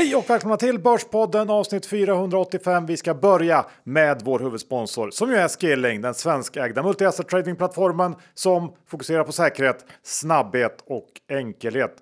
Hej och välkomna till Börspodden avsnitt 485. Vi ska börja med vår huvudsponsor som ju är Skilling, den svenskägda multi-asset tradingplattformen som fokuserar på säkerhet, snabbhet och enkelhet.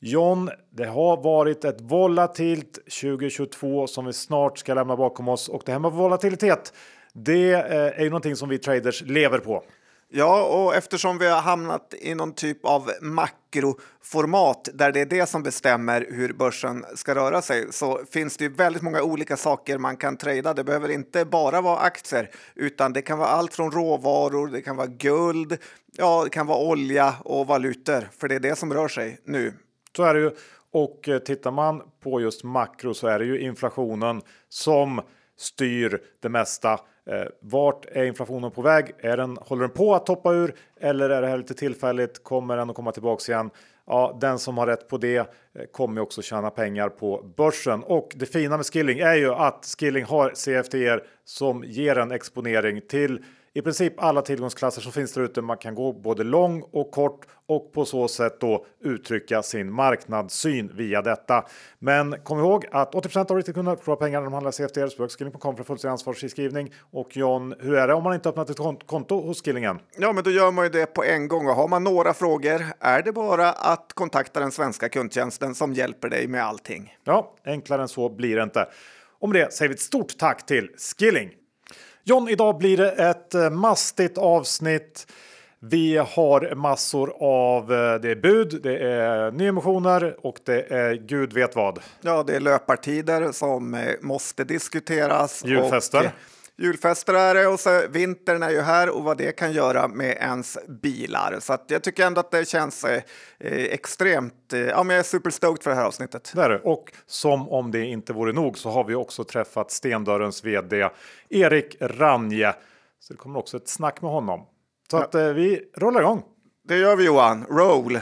John, det har varit ett volatilt 2022 som vi snart ska lämna bakom oss och det här med volatilitet, det eh, är ju någonting som vi traders lever på. Ja, och eftersom vi har hamnat i någon typ av makroformat där det är det som bestämmer hur börsen ska röra sig så finns det ju väldigt många olika saker man kan trada. Det behöver inte bara vara aktier utan det kan vara allt från råvaror, det kan vara guld, ja, det kan vara olja och valutor, för det är det som rör sig nu. Så är det ju. Och eh, tittar man på just makro så är det ju inflationen som styr det mesta. Eh, vart är inflationen på väg? Är den, håller den på att toppa ur eller är det här lite tillfälligt? Kommer den att komma tillbaks igen? Ja, den som har rätt på det eh, kommer också tjäna pengar på börsen. Och det fina med Skilling är ju att Skilling har CFDR som ger en exponering till i princip alla tillgångsklasser som finns där ute. Man kan gå både lång och kort och på så sätt då uttrycka sin marknadssyn via detta. Men kom ihåg att 80% av riktigt kunder förlorar pengar när de handlar CFD. Skilling.com för fullständig ansvarsfriskrivning. Och John, hur är det om man inte öppnat ett konto hos Skillingen? Ja, men då gör man ju det på en gång och har man några frågor är det bara att kontakta den svenska kundtjänsten som hjälper dig med allting. Ja, enklare än så blir det inte. Med det säger vi ett stort tack till Skilling. John, idag blir det ett eh, mastigt avsnitt. Vi har massor av eh, det är bud, det är nyemissioner och det är gud vet vad. Ja, det är löpartider som eh, måste diskuteras. Julfester. Och, julfester är det och så vintern är ju här och vad det kan göra med ens bilar. Så att jag tycker ändå att det känns eh, extremt. Eh, ja, men jag är superstoked för det här avsnittet. Det är det. Och som om det inte vore nog så har vi också träffat Stendörrens vd Erik Ranje. Så det kommer också ett snack med honom. Så ja. att eh, vi rullar igång. Det gör vi Johan. Roll!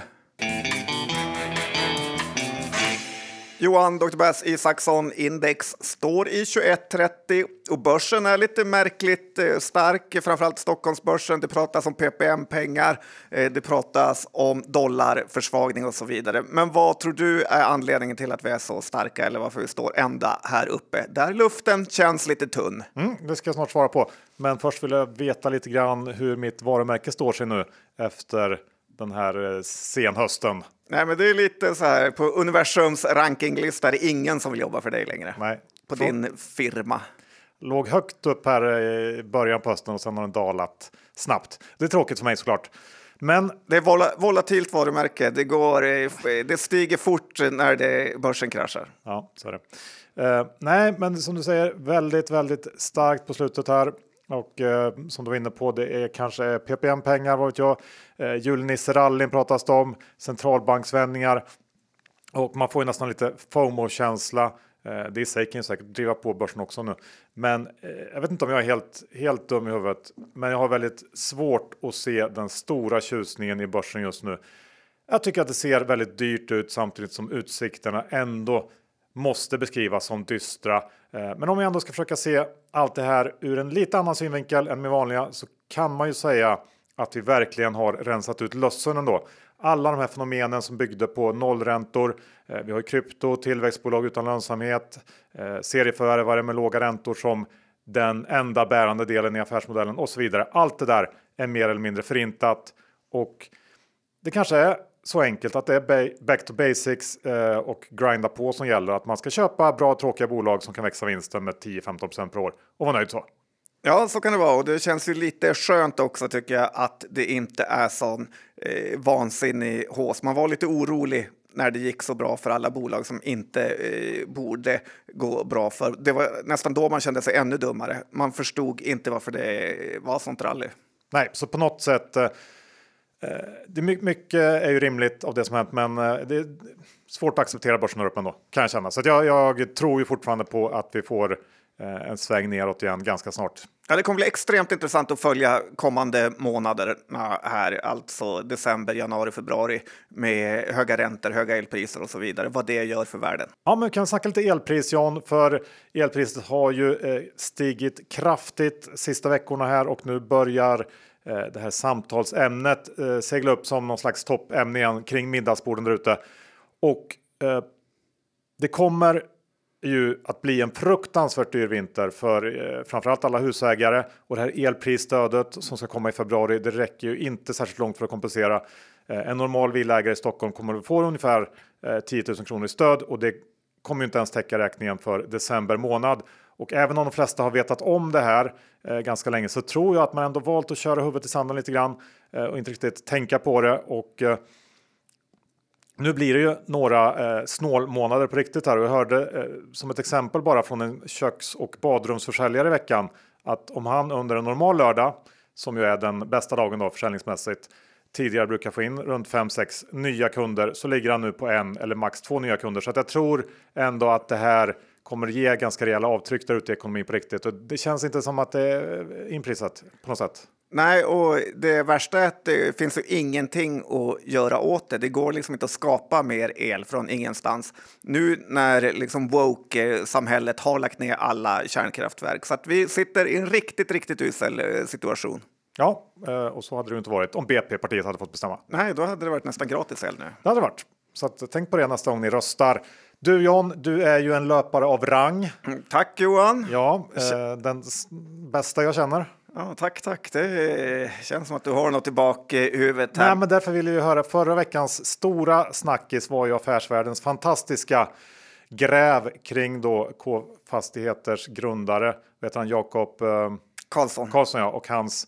Johan Dr. Bass Isaksson index står i 2130 och börsen är lite märkligt eh, stark, framförallt Stockholmsbörsen. Det pratas om PPM-pengar, eh, det pratas om dollarförsvagning och så vidare. Men vad tror du är anledningen till att vi är så starka eller varför vi står ända här uppe där luften känns lite tunn? Mm, det ska jag snart svara på. Men först vill jag veta lite grann hur mitt varumärke står sig nu efter den här eh, senhösten. Nej, men det är lite så här på universums rankinglista. Det är ingen som vill jobba för dig längre. Nej. På Från... din firma. Låg högt upp här i början på hösten och sen har den dalat snabbt. Det är tråkigt för mig såklart. Men det är vol volatilt varumärke. Det, går, det stiger fort när det, börsen kraschar. Ja, så är det. Uh, nej, men som du säger, väldigt, väldigt starkt på slutet här. Och eh, som du var inne på, det är kanske PPM-pengar, vad vet jag. Eh, Julnisserallyn pratas det om, centralbanksvändningar. Och man får ju nästan lite FOMO-känsla. Eh, det i sig kan ju säkert driva på börsen också nu. Men eh, jag vet inte om jag är helt, helt dum i huvudet. Men jag har väldigt svårt att se den stora tjusningen i börsen just nu. Jag tycker att det ser väldigt dyrt ut samtidigt som utsikterna ändå måste beskrivas som dystra. Eh, men om vi ändå ska försöka se allt det här ur en lite annan synvinkel än med vanliga så kan man ju säga att vi verkligen har rensat ut lössen ändå. Alla de här fenomenen som byggde på nollräntor. Eh, vi har krypto, tillväxtbolag utan lönsamhet, eh, serieförvärvare med låga räntor som den enda bärande delen i affärsmodellen och så vidare. Allt det där är mer eller mindre förintat och det kanske är så enkelt att det är back to basics eh, och grinda på som gäller. Att man ska köpa bra tråkiga bolag som kan växa vinsten med 10-15% per år och vara nöjd så. Ja, så kan det vara och det känns ju lite skönt också tycker jag att det inte är sån eh, vansinnig hås. Man var lite orolig när det gick så bra för alla bolag som inte eh, borde gå bra för. Det var nästan då man kände sig ännu dummare. Man förstod inte varför det var sånt rally. Nej, så på något sätt eh, det är mycket är ju rimligt av det som hänt, men eh, det är svårt att acceptera börsen uppe ändå kan jag känna. Så jag, jag, tror ju fortfarande på att vi får eh, en sväng neråt igen ganska snart. Ja, det kommer bli extremt intressant att följa kommande månader här, alltså december, januari, februari med höga räntor, höga elpriser och så vidare. Vad det gör för världen. Ja, men vi kan snacka lite elpris Jan, för elpriset har ju stigit kraftigt sista veckorna här och nu börjar Eh, Eh, det här samtalsämnet eh, segla upp som någon slags toppämne igen kring middagsborden där ute. Och eh, det kommer ju att bli en fruktansvärt dyr vinter för eh, framförallt alla husägare och det här elprisstödet som ska komma i februari. Det räcker ju inte särskilt långt för att kompensera. Eh, en normal villaägare i Stockholm kommer att få ungefär eh, 10 000 kronor i stöd och det kommer ju inte ens täcka räkningen för december månad. Och även om de flesta har vetat om det här eh, ganska länge så tror jag att man ändå valt att köra huvudet i sanden lite grann eh, och inte riktigt tänka på det. Och eh, nu blir det ju några eh, snålmånader på riktigt här och jag hörde eh, som ett exempel bara från en köks och badrumsförsäljare i veckan att om han under en normal lördag, som ju är den bästa dagen då försäljningsmässigt, tidigare brukar få in runt 5-6 nya kunder så ligger han nu på en eller max två nya kunder. Så att jag tror ändå att det här kommer ge ganska rejäla avtryck där ute i ekonomin på riktigt. Och det känns inte som att det är inprisat på något sätt. Nej, och det värsta är att det finns ju ingenting att göra åt det. Det går liksom inte att skapa mer el från ingenstans. Nu när liksom woke-samhället har lagt ner alla kärnkraftverk. Så att vi sitter i en riktigt, riktigt usel eh, situation. Ja, eh, och så hade det inte varit om BP-partiet hade fått bestämma. Nej, då hade det varit nästan gratis el nu. Det hade det varit. Så att, tänk på det nästa gång ni röstar. Du John, du är ju en löpare av rang. Tack Johan! Ja, eh, den bästa jag känner. Ja, tack, tack. Det känns som att du har något i bakhuvudet här. Nej, men därför vill jag höra. Förra veckans stora snackis var ju affärsvärldens fantastiska gräv kring då K-fastigheters grundare, vet han Jakob eh, Karlsson. Karlsson ja, och hans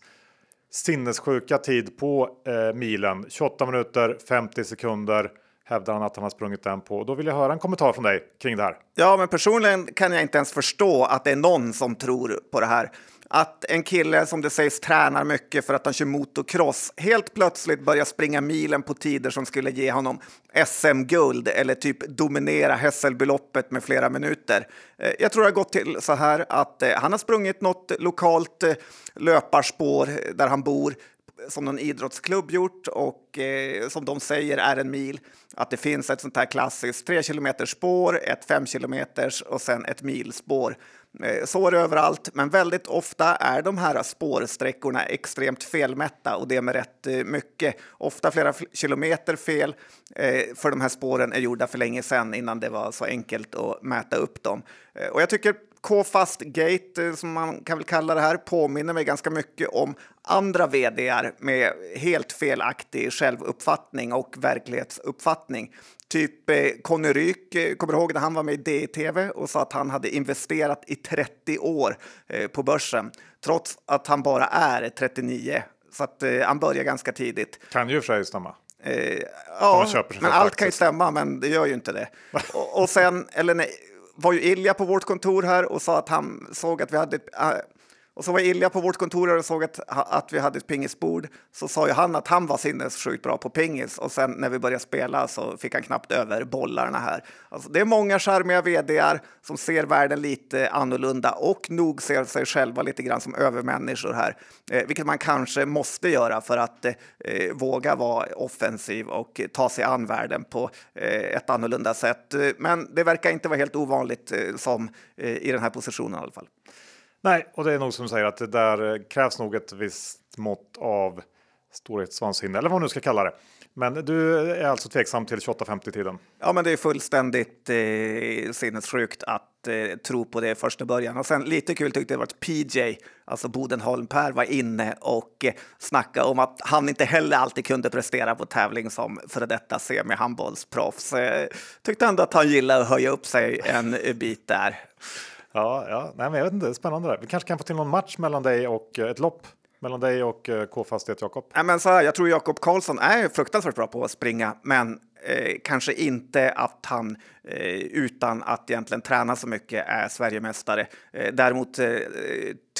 sinnessjuka tid på eh, milen. 28 minuter, 50 sekunder hävdar han att han har sprungit den på. Då vill jag höra en kommentar från dig kring det här. Ja, men personligen kan jag inte ens förstå att det är någon som tror på det här. Att en kille som det sägs tränar mycket för att han kör motocross helt plötsligt börjar springa milen på tider som skulle ge honom SM-guld eller typ dominera Hässelbyloppet med flera minuter. Eh, jag tror det har gått till så här att eh, han har sprungit något lokalt eh, löparspår där han bor som någon idrottsklubb gjort och eh, som de säger är en mil. Att det finns ett sånt här klassiskt 3 kilometers spår, ett 5 kilometers och sen ett milspår. Eh, så är det överallt, men väldigt ofta är de här spårsträckorna extremt felmätta och det med rätt eh, mycket. Ofta flera kilometer fel, eh, för de här spåren är gjorda för länge sedan innan det var så enkelt att mäta upp dem. Eh, och jag tycker K-Fast Gate, som man kan väl kalla det här, påminner mig ganska mycket om andra vd med helt felaktig självuppfattning och verklighetsuppfattning. Typ eh, Conny Ryk, eh, kommer du ihåg när han var med i DTV och sa att han hade investerat i 30 år eh, på börsen, trots att han bara är 39. Så att eh, han börjar ganska tidigt. Kan ju för sig stämma. Eh, ja, men allt kan ju stämma, men det gör ju inte det. och, och sen, eller nej, var ju Ilja på vårt kontor här och sa att han såg att vi hade ett äh, och så var Ilja på vårt kontor och såg att, att vi hade ett pingisbord. Så sa ju han att han var sinnessjukt bra på pingis och sen när vi började spela så fick han knappt över bollarna här. Alltså, det är många charmiga vdar som ser världen lite annorlunda och nog ser sig själva lite grann som övermänniskor här, eh, vilket man kanske måste göra för att eh, våga vara offensiv och ta sig an världen på eh, ett annorlunda sätt. Eh, men det verkar inte vara helt ovanligt eh, som eh, i den här positionen i alla fall. Nej, och det är nog som du säger att det där eh, krävs nog ett visst mått av storhetsvansinne, eller vad man nu ska kalla det. Men du är alltså tveksam till 2850 tiden? Ja, men det är fullständigt eh, sinnessjukt att eh, tro på det första början. Och sen lite kul tyckte jag var att PJ, alltså Bodenholm Per, var inne och eh, snackade om att han inte heller alltid kunde prestera på tävling som före detta semi-handbollsproffs. Eh, tyckte ändå att han gillade att höja upp sig en bit där. Ja, ja. Nej, men jag vet inte, spännande. Där. Vi kanske kan få till någon match mellan dig och eh, ett lopp mellan dig och eh, K-fastighet Jakob. Nej, men så här, jag tror Jakob Karlsson är fruktansvärt bra på att springa, men eh, kanske inte att han eh, utan att egentligen träna så mycket är Sverigemästare. Eh, däremot eh,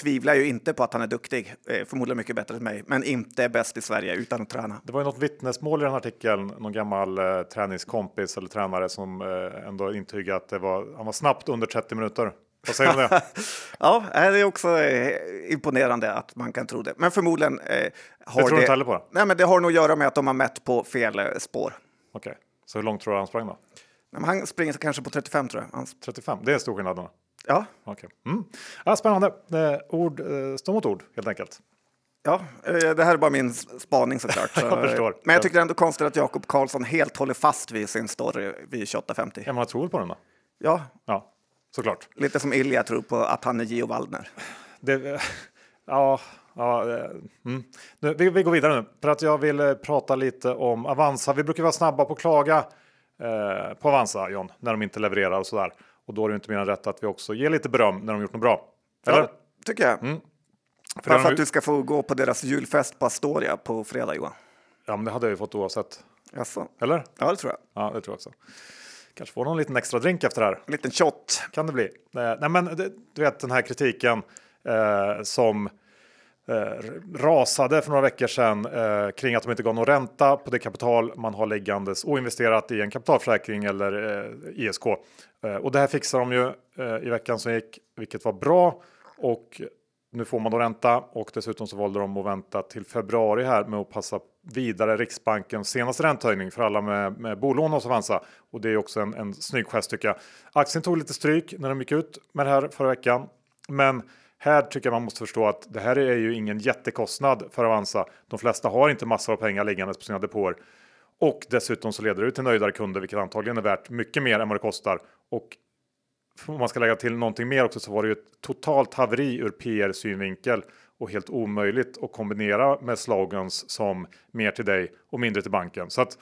tvivlar jag ju inte på att han är duktig, förmodligen mycket bättre än mig, men inte bäst i Sverige utan att träna. Det var ju något vittnesmål i den artikeln, någon gammal träningskompis eller tränare som ändå intygade att det var, han var snabbt under 30 minuter vad säger du om det? ja, det är också eh, imponerande att man kan tro det. Men förmodligen eh, har det... tror det... inte heller på? Nej, men det har nog att göra med att de har mätt på fel eh, spår. Okej, okay. så hur långt tror du han sprang då? Nej, han springer kanske på 35 tror jag. Han... 35, det är stor skillnad då? Ja. Okay. Mm. Ja, spännande. Eh, ord står mot ord helt enkelt. Ja, det här är bara min spaning såklart. Så, jag förstår. Men jag tycker det är ändå konstigt att Jakob Karlsson helt håller fast vid sin story vid 28.50. Ja, man tror på den då? Ja, Ja, såklart. lite som Ilja tror på att han är Gio Waldner. Det, ja, ja eh, mm. nu, vi, vi går vidare nu för att jag vill eh, prata lite om Avanza. Vi brukar vara snabba på att klaga eh, på Avanza, John, när de inte levererar och så där. Och då är det inte mer än rätt att vi också ger lite beröm när de gjort något bra. Eller? Ja, tycker jag. För Bara för att du ska få gå på deras julfest på Astoria på fredag, Johan. Ja, men det hade jag ju fått oavsett. Jaså? Eller? Ja, det tror jag. Ja, det tror jag också. Kanske får någon liten extra drink efter det här. En liten shot. Kan det bli. Eh, nej, men du vet den här kritiken eh, som eh, rasade för några veckor sedan eh, kring att de inte gav någon ränta på det kapital man har liggandes oinvesterat i en kapitalförsäkring eller ISK. Och det här fixar de ju i veckan som gick, vilket var bra. Och nu får man då ränta och dessutom så valde de att vänta till februari här med att passa vidare Riksbankens senaste räntehöjning för alla med, med bolån hos Avanza. Och det är också en, en snygg gest tycker jag. Aktien tog lite stryk när de gick ut med det här förra veckan. Men här tycker jag man måste förstå att det här är ju ingen jättekostnad för Avanza. De flesta har inte massor av pengar liggandes på sina depåer. Och dessutom så leder det till nöjdare kunder, vilket antagligen är värt mycket mer än vad det kostar. Och om man ska lägga till någonting mer också så var det ju ett totalt haveri ur PR synvinkel och helt omöjligt att kombinera med slogans som mer till dig och mindre till banken. Så att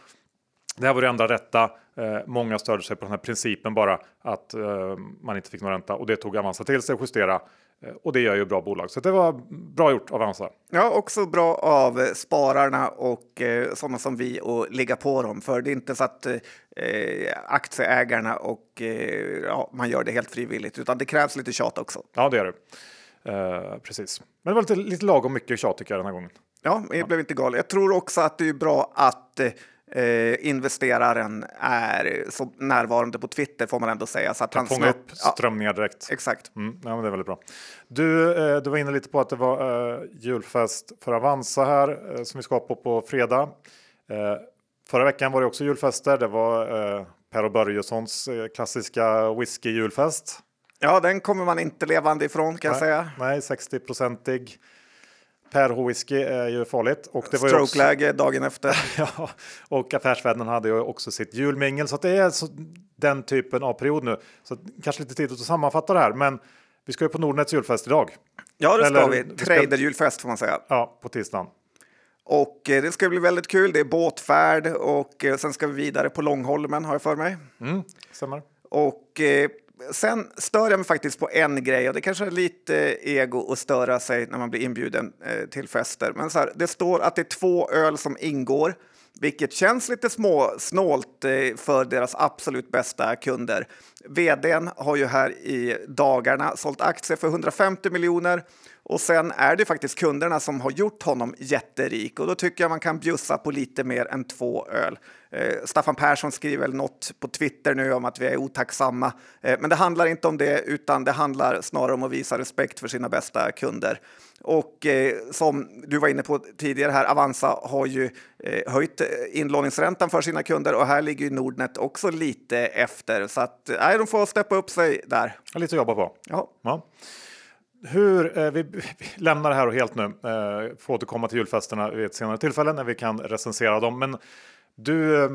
det här var det enda rätta. Eh, många störde sig på den här principen bara att eh, man inte fick någon ränta och det tog Avanza till sig att justera och det gör ju bra bolag. Så det var bra gjort av Avanza. Ja, också bra av eh, spararna och eh, sådana som vi att ligga på dem. För det är inte så att eh, aktieägarna och eh, ja, man gör det helt frivilligt, utan det krävs lite tjat också. Ja, det är det. Eh, precis. Men det var lite, lite lagom mycket tjat tycker jag den här gången. Ja, det blev inte galet. Jag tror också att det är bra att eh, investeraren är så närvarande på Twitter får man ändå säga. Så att han Fånga snabbt- upp ja, strömningar direkt. Exakt. Mm, ja, men det är väldigt bra. Du, eh, du var inne lite på att det var eh, julfest för Avanza här eh, som vi ska på på fredag. Eh, förra veckan var det också julfester. Det var eh, Per och Börjessons eh, klassiska whisky julfest. Ja, den kommer man inte levande ifrån kan jag säga. Nej, 60-procentig. Per whisky är ju farligt. Och det var ju också, dagen efter. ja, och Affärsvärlden hade ju också sitt julmingel. Så att det är så, den typen av period nu. Så kanske lite tidigt att sammanfatta det här. Men vi ska ju på Nordnets julfest idag. Ja, det ska Eller, vi. vi ska- Traderjulfest får man säga. Ja, på tisdagen. Och eh, det ska bli väldigt kul. Det är båtfärd och eh, sen ska vi vidare på Långholmen har jag för mig. Mm, stämmer. Och eh, sen stör jag mig faktiskt på en grej och det kanske är lite ego att störa sig när man blir inbjuden eh, till fester. Men så här, det står att det är två öl som ingår, vilket känns lite små snålt eh, för deras absolut bästa kunder. Vdn har ju här i dagarna sålt aktier för 150 miljoner och sen är det faktiskt kunderna som har gjort honom jätterik och då tycker jag man kan bjussa på lite mer än två öl. Eh, Staffan Persson skriver något på Twitter nu om att vi är otacksamma, eh, men det handlar inte om det utan det handlar snarare om att visa respekt för sina bästa kunder. Och eh, som du var inne på tidigare här, Avanza har ju eh, höjt eh, inlåningsräntan för sina kunder och här ligger ju Nordnet också lite efter så att nej, de får steppa upp sig där. Lite att jobba på. Ja. Ja. Hur, eh, vi, lämnar det här och helt nu. Eh, får återkomma till julfesterna vid ett senare tillfälle när vi kan recensera dem. Men du eh,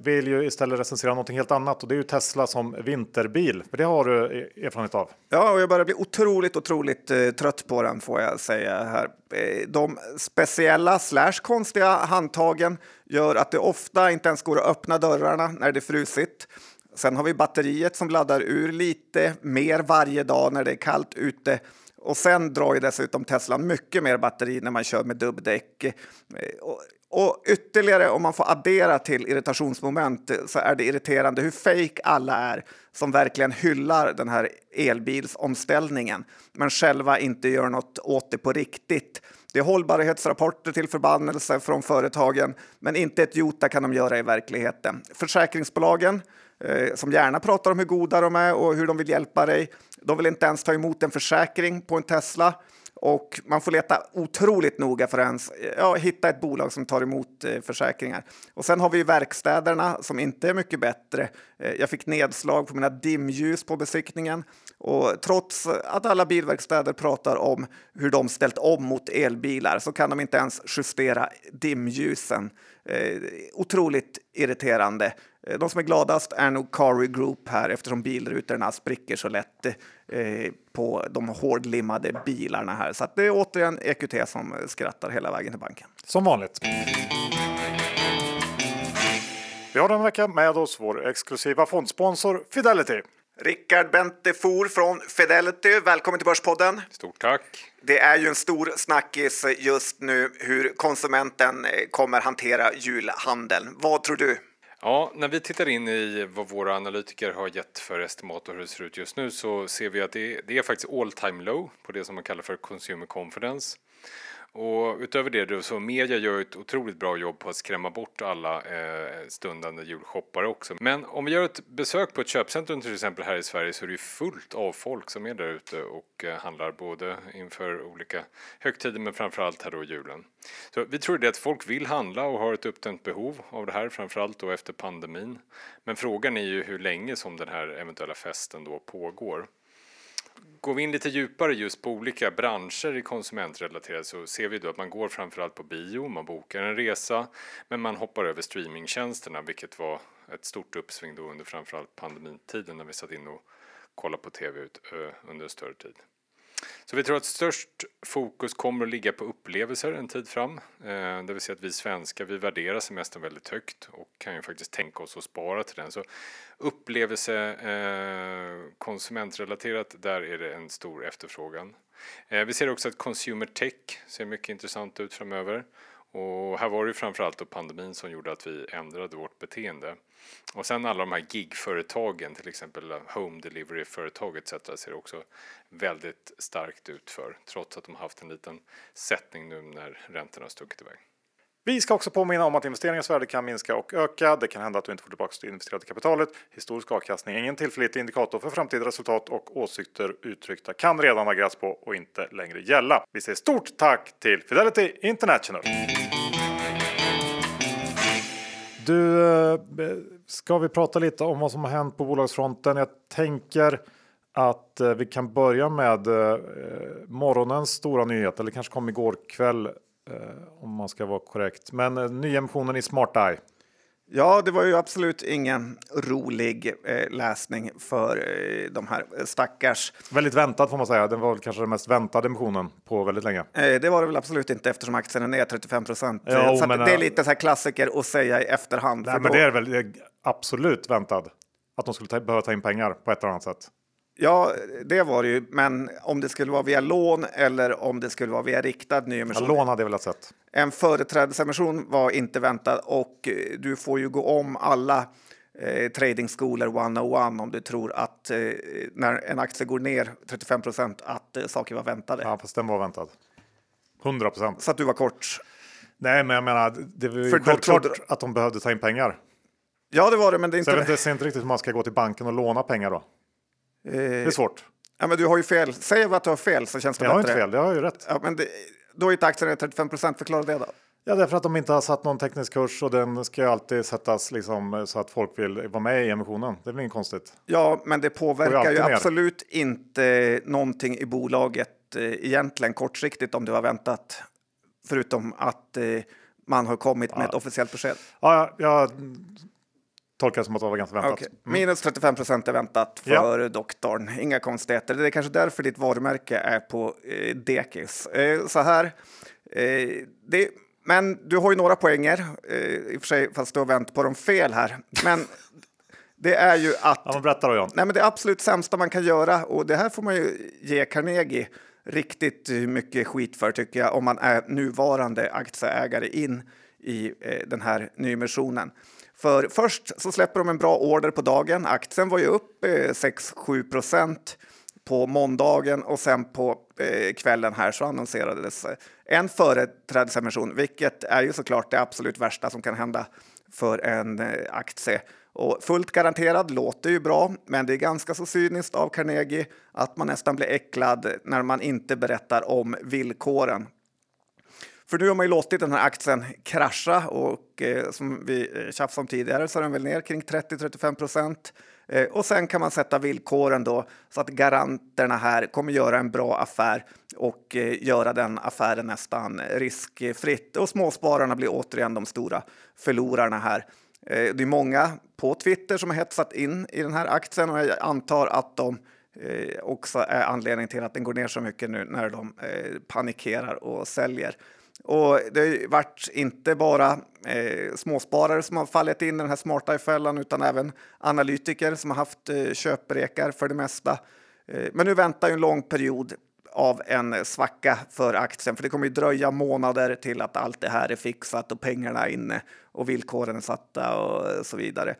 vill ju istället recensera någonting helt annat och det är ju Tesla som vinterbil. För det har du eh, erfarenhet av. Ja, och jag börjar bli otroligt, otroligt eh, trött på den får jag säga här. Eh, de speciella slash konstiga handtagen gör att det ofta inte ens går att öppna dörrarna när det är frusit. Sen har vi batteriet som laddar ur lite mer varje dag när det är kallt ute. Och sen drar ju dessutom Teslan mycket mer batteri när man kör med dubbdäck. Eh, och, och ytterligare om man får addera till irritationsmoment så är det irriterande hur fake alla är som verkligen hyllar den här elbilsomställningen men själva inte gör något åt det på riktigt. Det är hållbarhetsrapporter till förbannelse från företagen men inte ett jota kan de göra i verkligheten. Försäkringsbolagen eh, som gärna pratar om hur goda de är och hur de vill hjälpa dig. De vill inte ens ta emot en försäkring på en Tesla och man får leta otroligt noga för att ens ja, hitta ett bolag som tar emot eh, försäkringar. Och sen har vi ju verkstäderna som inte är mycket bättre. Eh, jag fick nedslag på mina dimljus på besiktningen och trots att alla bilverkstäder pratar om hur de ställt om mot elbilar så kan de inte ens justera dimljusen. Eh, otroligt irriterande. Eh, de som är gladast är nog Cary Group här eftersom bilrutorna spricker så lätt eh, på de hårdlimmade bilarna här. Så det är återigen EQT som skrattar hela vägen till banken. Som vanligt. Vi har den vecka med oss vår exklusiva fondsponsor Fidelity. Rickard Bente For från Fidelity, välkommen till Börspodden. Stort tack. Det är ju en stor snackis just nu hur konsumenten kommer hantera julhandeln. Vad tror du? Ja, när vi tittar in i vad våra analytiker har gett för estimat och hur det ser ut just nu så ser vi att det är, det är faktiskt all time low på det som man kallar för consumer confidence. Och utöver det då, så media gör ett otroligt bra jobb på att skrämma bort alla eh, stundande julshoppare också. Men om vi gör ett besök på ett köpcentrum till exempel här i Sverige så är det ju fullt av folk som är där ute och eh, handlar både inför olika högtider men framförallt här då julen. Så vi tror det att folk vill handla och har ett uppdämt behov av det här framförallt då efter pandemin. Men frågan är ju hur länge som den här eventuella festen då pågår. Går vi in lite djupare just på olika branscher i konsumentrelaterat så ser vi då att man går framförallt på bio, man bokar en resa, men man hoppar över streamingtjänsterna, vilket var ett stort uppsving då under framförallt pandemitiden när vi satt in och kollade på tv ut, under en större tid. Så vi tror att störst fokus kommer att ligga på upplevelser en tid fram. Eh, det vill säga att vi svenskar, vi värderar semestern väldigt högt och kan ju faktiskt tänka oss att spara till den. Så upplevelse eh, konsumentrelaterat, där är det en stor efterfrågan. Eh, vi ser också att consumer tech ser mycket intressant ut framöver. Och här var det framförallt då pandemin som gjorde att vi ändrade vårt beteende. Och sen alla de här gigföretagen, till exempel home delivery-företag etc. ser också väldigt starkt ut för, trots att de haft en liten sättning nu när räntorna stuckit iväg. Vi ska också påminna om att investeringens värde kan minska och öka. Det kan hända att du inte får tillbaka det investerade kapitalet. Historisk avkastning är ingen tillförlitlig indikator för framtida resultat och åsikter uttryckta kan redan aggas på och inte längre gälla. Vi säger stort tack till Fidelity International. Du, eh, ska vi prata lite om vad som har hänt på bolagsfronten? Jag tänker att eh, vi kan börja med eh, morgonens stora nyhet, eller kanske kom igår kväll om man ska vara korrekt. Men nyemissionen i Smart Eye. Ja, det var ju absolut ingen rolig eh, läsning för eh, de här stackars. Väldigt väntad får man säga. Det var väl kanske den mest väntade emissionen på väldigt länge. Eh, det var det väl absolut inte eftersom aktien är ner 35 procent. Ja, så men, det är lite så här klassiker att säga i efterhand. Nej, men då... det är väl absolut väntad att de skulle ta, behöva ta in pengar på ett eller annat sätt. Ja, det var det ju. Men om det skulle vara via lån eller om det skulle vara via riktad nyemission. Ja, lån hade jag velat sett. En företrädesemission var inte väntad och eh, du får ju gå om alla eh, tradingskolor 101 om du tror att eh, när en aktie går ner 35 procent att eh, saker var väntade. Ja, fast den var väntad. 100 procent. Så att du var kort. Nej, men jag menar, det var ju För självklart trodde... att de behövde ta in pengar. Ja, det var det, men det är inte... Så jag vet inte riktigt hur man ska gå till banken och låna pengar då. Det är svårt. Ja, men du har ju fel. Säg att du har fel så känns det jag bättre. Jag har inte fel, jag har ju rätt. Ja, men det, då är inte aktien 35 procent. Förklara det då. Ja, därför att de inte har satt någon teknisk kurs och den ska ju alltid sättas liksom så att folk vill vara med i emissionen. Det är väl inget konstigt. Ja, men det påverkar ju, ju absolut inte någonting i bolaget eh, egentligen kortsiktigt om du har väntat. Förutom att eh, man har kommit ja. med ett officiellt besked. Ja, jag tolkar det som att det var ganska väntat. Okay. Mm. Minus 35 procent är väntat för ja. doktorn. Inga konstigheter. Det är kanske därför ditt varumärke är på eh, dekis. Eh, så här. Eh, det, men du har ju några poänger, eh, i och för sig, fast du har vänt på dem fel här. Men det är ju att... Ja, berätta då, John. Nej, men det absolut sämsta man kan göra, och det här får man ju ge Carnegie riktigt mycket skit för, tycker jag, om man är nuvarande aktieägare in i eh, den här nyemissionen. För först så släpper de en bra order på dagen. Aktien var ju upp eh, 6-7 procent på måndagen och sen på eh, kvällen här så annonserades eh, en företrädesemission, vilket är ju såklart det absolut värsta som kan hända för en eh, aktie. Och fullt garanterad låter ju bra, men det är ganska så cyniskt av Carnegie att man nästan blir äcklad när man inte berättar om villkoren. För nu har man ju låtit den här aktien krascha och eh, som vi eh, tjafsade om tidigare så är den väl ner kring 30-35 procent. Eh, och sen kan man sätta villkoren då så att garanterna här kommer göra en bra affär och eh, göra den affären nästan riskfritt. Och småspararna blir återigen de stora förlorarna här. Eh, det är många på Twitter som har hetsat in i den här aktien och jag antar att de eh, också är anledningen till att den går ner så mycket nu när de eh, panikerar och säljer. Och det har ju varit inte bara eh, småsparare som har fallit in i den här smarta fällan utan även analytiker som har haft eh, köprekar för det mesta. Eh, men nu väntar ju en lång period av en svacka för aktien, för det kommer ju dröja månader till att allt det här är fixat och pengarna är inne och villkoren är satta och så vidare.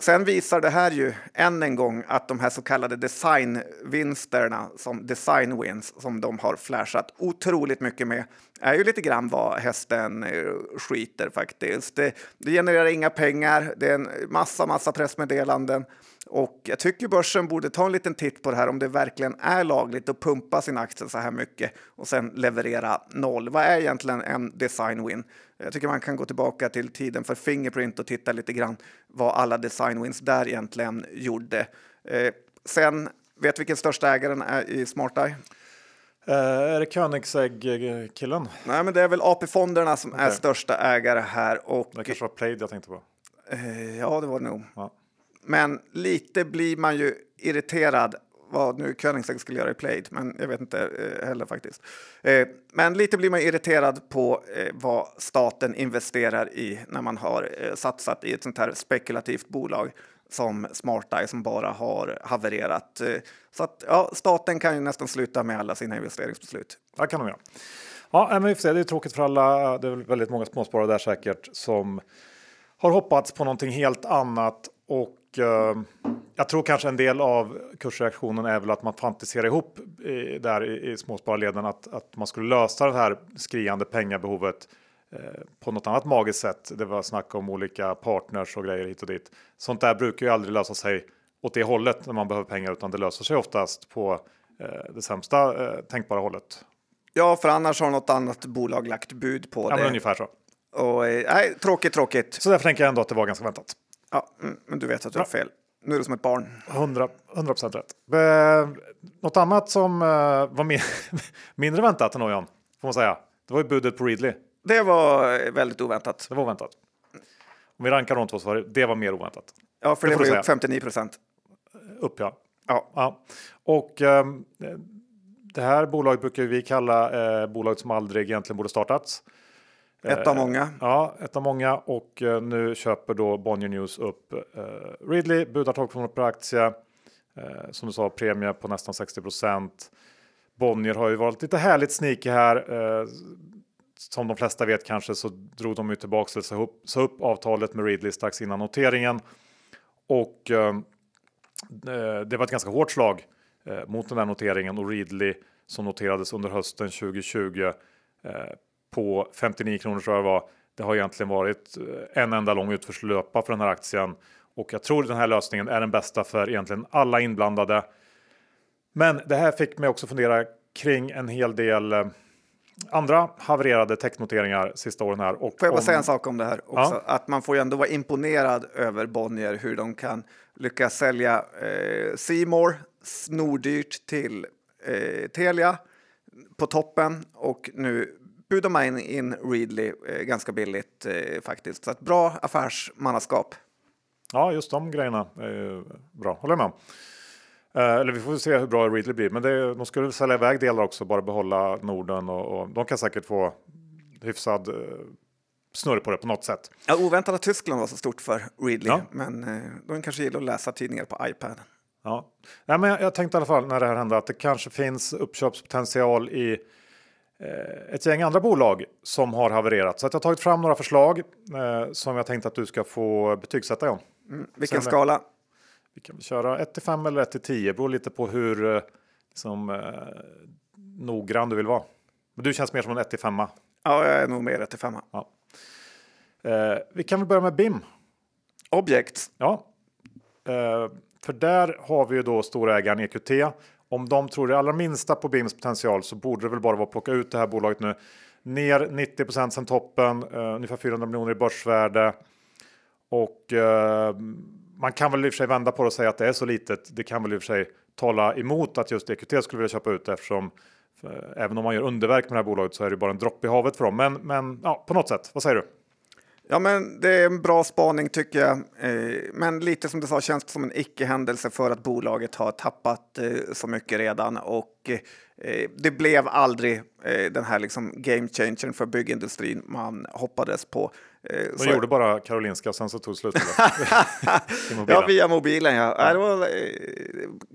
Sen visar det här ju än en gång att de här så kallade designvinsterna, som design wins, som de har flashat otroligt mycket med, är ju lite grann vad hästen eh, skiter faktiskt. Det, det genererar inga pengar, det är en massa, massa pressmeddelanden och jag tycker börsen borde ta en liten titt på det här om det verkligen är lagligt att pumpa sin aktie så här mycket och sen leverera noll. Vad är egentligen en design win? Jag tycker man kan gå tillbaka till tiden för Fingerprint och titta lite grann vad alla design wins där egentligen gjorde. Eh, sen, vet vilken största ägaren är i SmartEye? Uh, är det Koenigsegg-killen? Nej, men det är väl AP-fonderna som okay. är största ägare här. Och, det kanske var Plaid jag tänkte på. Uh, ja, det var det nog. Ja. Men lite blir man ju irriterad vad nu Koenigsegg skulle göra i Played, men jag vet inte eh, heller faktiskt. Eh, men lite blir man irriterad på eh, vad staten investerar i när man har eh, satsat i ett sånt här spekulativt bolag som SmartEye som bara har havererat. Eh, så att ja, staten kan ju nästan sluta med alla sina investeringsbeslut. Det kan de göra. Ja, men vi får se. Det är tråkigt för alla. Det är väldigt många småsparare där säkert som har hoppats på någonting helt annat och uh, jag tror kanske en del av kursreaktionen är väl att man fantiserar ihop i, där i, i småspararleden att, att man skulle lösa det här skriande pengabehovet eh, på något annat magiskt sätt. Det var snack om olika partners och grejer hit och dit. Sånt där brukar ju aldrig lösa sig åt det hållet när man behöver pengar utan det löser sig oftast på eh, det sämsta eh, tänkbara hållet. Ja, för annars har något annat bolag lagt bud på ja, det. Men ungefär så. Och, eh, nej, tråkigt, tråkigt. Så därför tänker jag ändå att det var ganska väntat. Ja, mm, men du vet att du har fel. Nu är du som ett barn. 100 procent rätt. Eh, något annat som eh, var min mindre väntat än Ojan, får man säga. Det var ju budet på Readly. Det var eh, väldigt oväntat. Det var oväntat. Om vi rankar de två så var det, det var mer oväntat. Ja, för det, det var upp 59 procent. Upp ja. Ja. ja. Och eh, det här bolaget brukar vi kalla eh, bolaget som aldrig egentligen borde startats. Ett av många. Ja, ett av många och eh, nu köper då Bonnier News upp eh, Ridley, budar 12 kronor per aktie. Eh, som du sa, premie på nästan 60% Bonnier har ju varit lite härligt sneaky här. Som de flesta vet kanske så drog de ju tillbaka upp, sa upp avtalet med Ridley strax innan noteringen. Och det var ett ganska hårt slag mot den här noteringen och Ridley som noterades under hösten 2020 på 59 kronor tror jag det var. Det har egentligen varit eh, en enda lång utförslöpa för den här aktien och jag tror den här lösningen är den bästa för egentligen alla inblandade. Men det här fick mig också fundera kring en hel del eh, andra havererade technoteringar sista åren här. Och får jag bara om... säga en sak om det här också? Ja. Att man får ju ändå vara imponerad över Bonnier, hur de kan lyckas sälja eh, Seymour snordyrt till eh, Telia på toppen och nu budar man in Readly eh, ganska billigt eh, faktiskt. Så ett bra affärsmannaskap. Ja, just de grejerna är bra, håller jag med om. Eh, eller vi får se hur bra Readly blir, men det, de skulle sälja iväg delar också, bara behålla Norden och, och de kan säkert få hyfsad eh, snurr på det på något sätt. Ja, oväntat att Tyskland var så stort för Readly, ja. men eh, de kanske gillar att läsa tidningar på iPad. Ja, Nej, men jag, jag tänkte i alla fall när det här hände att det kanske finns uppköpspotential i Eh, ett gäng andra bolag som har havererat. Så jag har tagit fram några förslag eh, som jag tänkte att du ska få betygsätta John. Mm, vilken Sen, skala? Vi kan köra 1 till 5 eller 1 till 10. beror lite på hur eh, liksom, eh, noggrann du vill vara. Men du känns mer som en 1 till 5. Ja, jag är nog mer 1 till 5. Ja. Eh, vi kan väl börja med BIM. Objekt. Ja, eh, för där har vi ju då storägaren EQT om de tror det allra minsta på BIMs potential så borde det väl bara vara att plocka ut det här bolaget nu. Ner 90 sen toppen, eh, ungefär 400 miljoner i börsvärde. Och eh, man kan väl i och för sig vända på det och säga att det är så litet. Det kan väl i och för sig tala emot att just EQT skulle vilja köpa ut eftersom eh, även om man gör underverk med det här bolaget så är det bara en droppe i havet för dem. Men, men ja, på något sätt, vad säger du? Ja, men det är en bra spaning tycker jag. Eh, men lite som du sa känns det som en icke-händelse för att bolaget har tappat eh, så mycket redan och eh, det blev aldrig den här liksom game changern för byggindustrin man hoppades på. De så... gjorde bara Karolinska och sen så tog slut. ja, via mobilen ja. ja. Det var,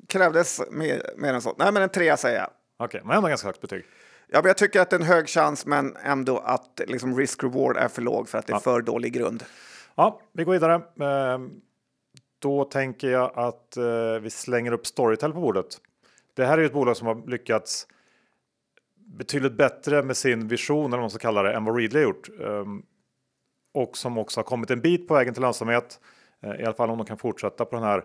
krävdes mer, mer än så. Nej, men en trea säger jag. Okej, okay, men ändå ganska högt betyg. Ja, men jag tycker att det är en hög chans, men ändå att liksom risk-reward är för låg för att det är ja. för dålig grund. Ja, vi går vidare. Ehm, då tänker jag att eh, vi slänger upp Storytel på bordet. Det här är ett bolag som har lyckats betydligt bättre med sin vision, eller vad man ska kalla det, än vad Readly har gjort. Ehm, och som också har kommit en bit på vägen till lönsamhet. Eh, I alla fall om de kan fortsätta på den här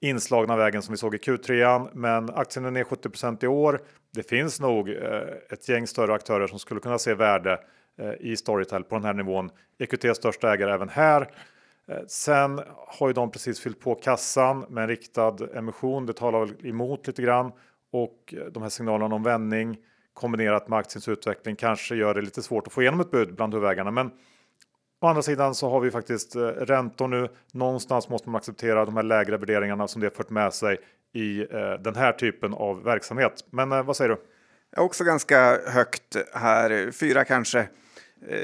inslagna vägen som vi såg i Q3. Men aktien är ner 70% i år. Det finns nog eh, ett gäng större aktörer som skulle kunna se värde eh, i Storytel på den här nivån. EQT största ägare även här. Eh, sen har ju de precis fyllt på kassan med en riktad emission. Det talar väl emot lite grann och de här signalerna om vändning kombinerat med aktiens utveckling kanske gör det lite svårt att få igenom ett bud bland huvudägarna. Men Å andra sidan så har vi faktiskt eh, räntor nu. Någonstans måste man acceptera de här lägre värderingarna som det fört med sig i eh, den här typen av verksamhet. Men eh, vad säger du? Jag också ganska högt här, fyra kanske.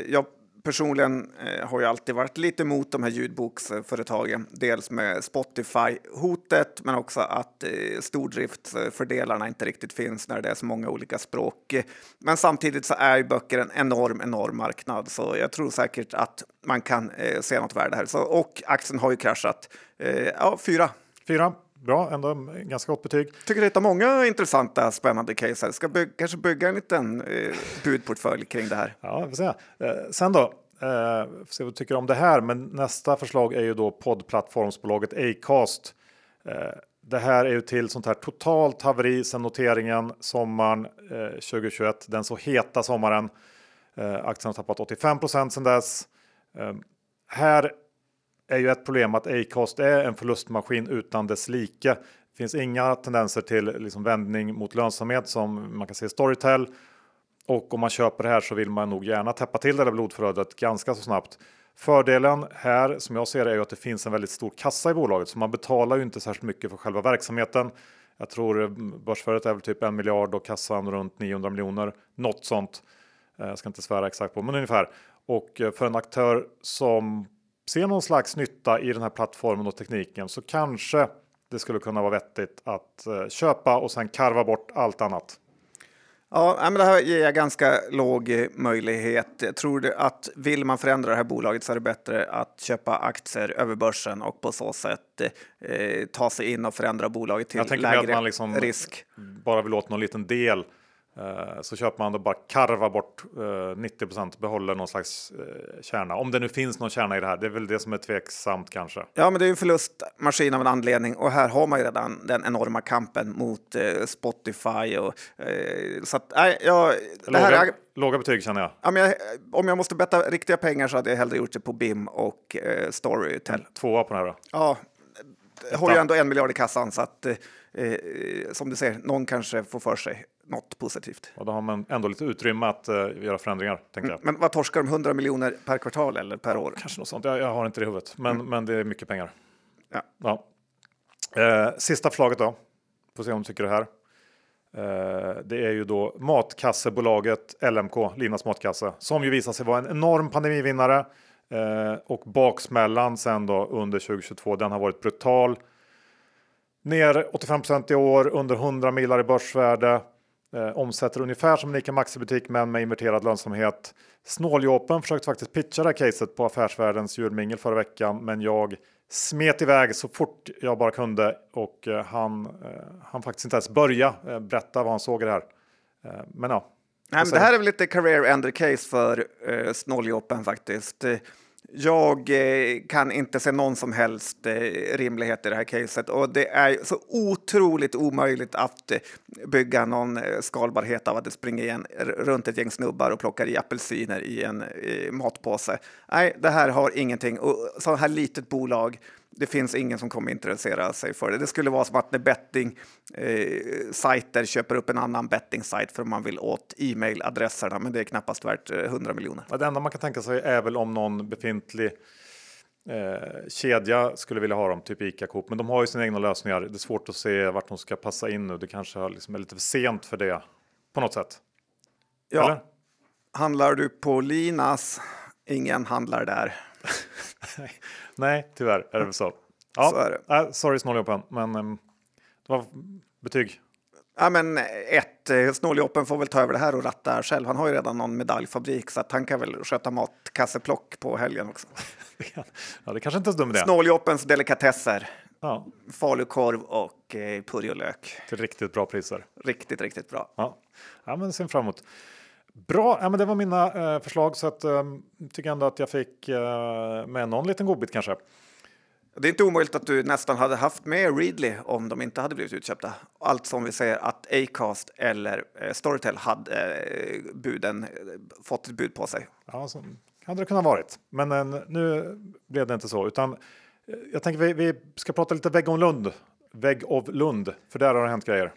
Jag personligen eh, har jag alltid varit lite emot de här ljudboksföretagen. Dels med Spotify-hotet, men också att eh, stordriftsfördelarna inte riktigt finns när det är så många olika språk. Men samtidigt så är ju böcker en enorm, enorm marknad, så jag tror säkert att man kan eh, se något värde här. Så, och aktien har ju kraschat. Eh, ja, fyra. Fyra. Bra, ändå ganska gott betyg. Tycker du hittar många intressanta, spännande case här. Ska by kanske bygga en liten eh, budportfölj kring det här. Ja, vi får se. Eh, sen då, eh, får se vad du tycker om det här. Men nästa förslag är ju då poddplattformsbolaget Acast. Eh, det här är ju till sånt här totalt haveri sen noteringen sommaren 2021, eh, den så heta sommaren. Eh, aktien har tappat 85 procent sedan dess. Eh, här är ju ett problem att Acast är en förlustmaskin utan dess like. Det finns inga tendenser till liksom vändning mot lönsamhet som man kan se i Storytel. Och om man köper det här så vill man nog gärna täppa till det där blodflödet ganska så snabbt. Fördelen här som jag ser det är ju att det finns en väldigt stor kassa i bolaget så man betalar ju inte särskilt mycket för själva verksamheten. Jag tror börsvärdet är väl typ en miljard och kassan runt 900 miljoner. Något sånt. Eh, jag ska inte svära exakt på men ungefär. Och eh, för en aktör som se någon slags nytta i den här plattformen och tekniken så kanske det skulle kunna vara vettigt att eh, köpa och sen karva bort allt annat. Ja, men det här ger jag ganska låg eh, möjlighet. Jag tror att vill man förändra det här bolaget så är det bättre att köpa aktier över börsen och på så sätt eh, ta sig in och förändra bolaget till lägre att man liksom risk. Bara vill åt någon liten del Eh, så köper man då bara karva bort 90 eh, behåller någon slags eh, kärna. Om det nu finns någon kärna i det här. Det är väl det som är tveksamt kanske. Ja, men det är en förlustmaskin av en anledning och här har man ju redan den enorma kampen mot Spotify och så att nej, jag, låga, här, låga betyg känner jag. Ja, men jag, Om jag måste betta riktiga pengar så hade jag hellre gjort det på BIM och eh, Storytel. Tvåa på den här då? Ja, har ju ändå en miljard i kassan så att eh, som du ser, någon kanske får för sig något positivt. Och då har man ändå lite utrymme att uh, göra förändringar. Tänker jag. Men vad torskar de? 100 miljoner per kvartal eller per år? Kanske något sånt. Jag, jag har inte det i huvudet, men, mm. men det är mycket pengar. Ja. ja. Uh, sista förslaget då. Får se om du tycker det här. Uh, det är ju då matkassebolaget LMK, Linas matkasse, som ju visar sig vara en enorm pandemivinnare. och baksmällan sen då under 2022, den har varit brutal. Ner 85 i år, under 100 milar i börsvärde. Eh, omsätter ungefär som en ICA Maxi-butik men med inverterad lönsamhet. Snåljåpen försökte faktiskt pitcha det här caset på Affärsvärldens julmingel förra veckan men jag smet iväg så fort jag bara kunde och eh, han, eh, han faktiskt inte ens börja eh, berätta vad han såg i det här. Eh, men ja. Nej, men det här är väl lite career ender case för eh, snåljåpen faktiskt. Jag eh, kan inte se någon som helst eh, rimlighet i det här caset och det är så otroligt omöjligt att eh, bygga någon skalbarhet av att det springer igen, runt ett gäng snubbar och plockar i apelsiner i en matpåse. Nej, det här har ingenting. Och så här litet bolag det finns ingen som kommer intressera sig för det. Det skulle vara som att när betting-sajter eh, köper upp en annan betting-sajt för att man vill åt e-mailadresserna, men det är knappast värt 100 miljoner. det enda man kan tänka sig är väl om någon befintlig eh, kedja skulle vilja ha dem, typ ICA Coop, men de har ju sina egna lösningar. Det är svårt att se vart de ska passa in nu. Det kanske liksom är lite för sent för det på något sätt. Ja, Eller? handlar du på Linas? Ingen handlar där. Nej, tyvärr är det väl så. Ja, så är det. Äh, sorry Snåljåpen, men um, det var betyg. Ja, men ett, eh, Snåljåpen får väl ta över det här och ratta själv. Han har ju redan någon medaljfabrik så att han kan väl sköta matkasseplock på helgen också. ja, det kanske inte är så dum idé. Snåljåpens delikatesser. Ja. Falukorv och eh, purjolök. Till riktigt bra priser. Riktigt, riktigt bra. Ja, ja men ser fram emot. Bra, ja, men det var mina eh, förslag så att eh, tycker ändå att jag fick eh, med någon liten godbit kanske. Det är inte omöjligt att du nästan hade haft med Readly om de inte hade blivit utköpta. Allt som vi säger att Acast eller eh, Storytel hade eh, buden, eh, fått ett bud på sig. Ja, så hade det kunnat varit. Men nu blev det inte så, utan jag tänker vi, vi ska prata lite vägg om Lund. Vägg of Lund, för där har det hänt grejer.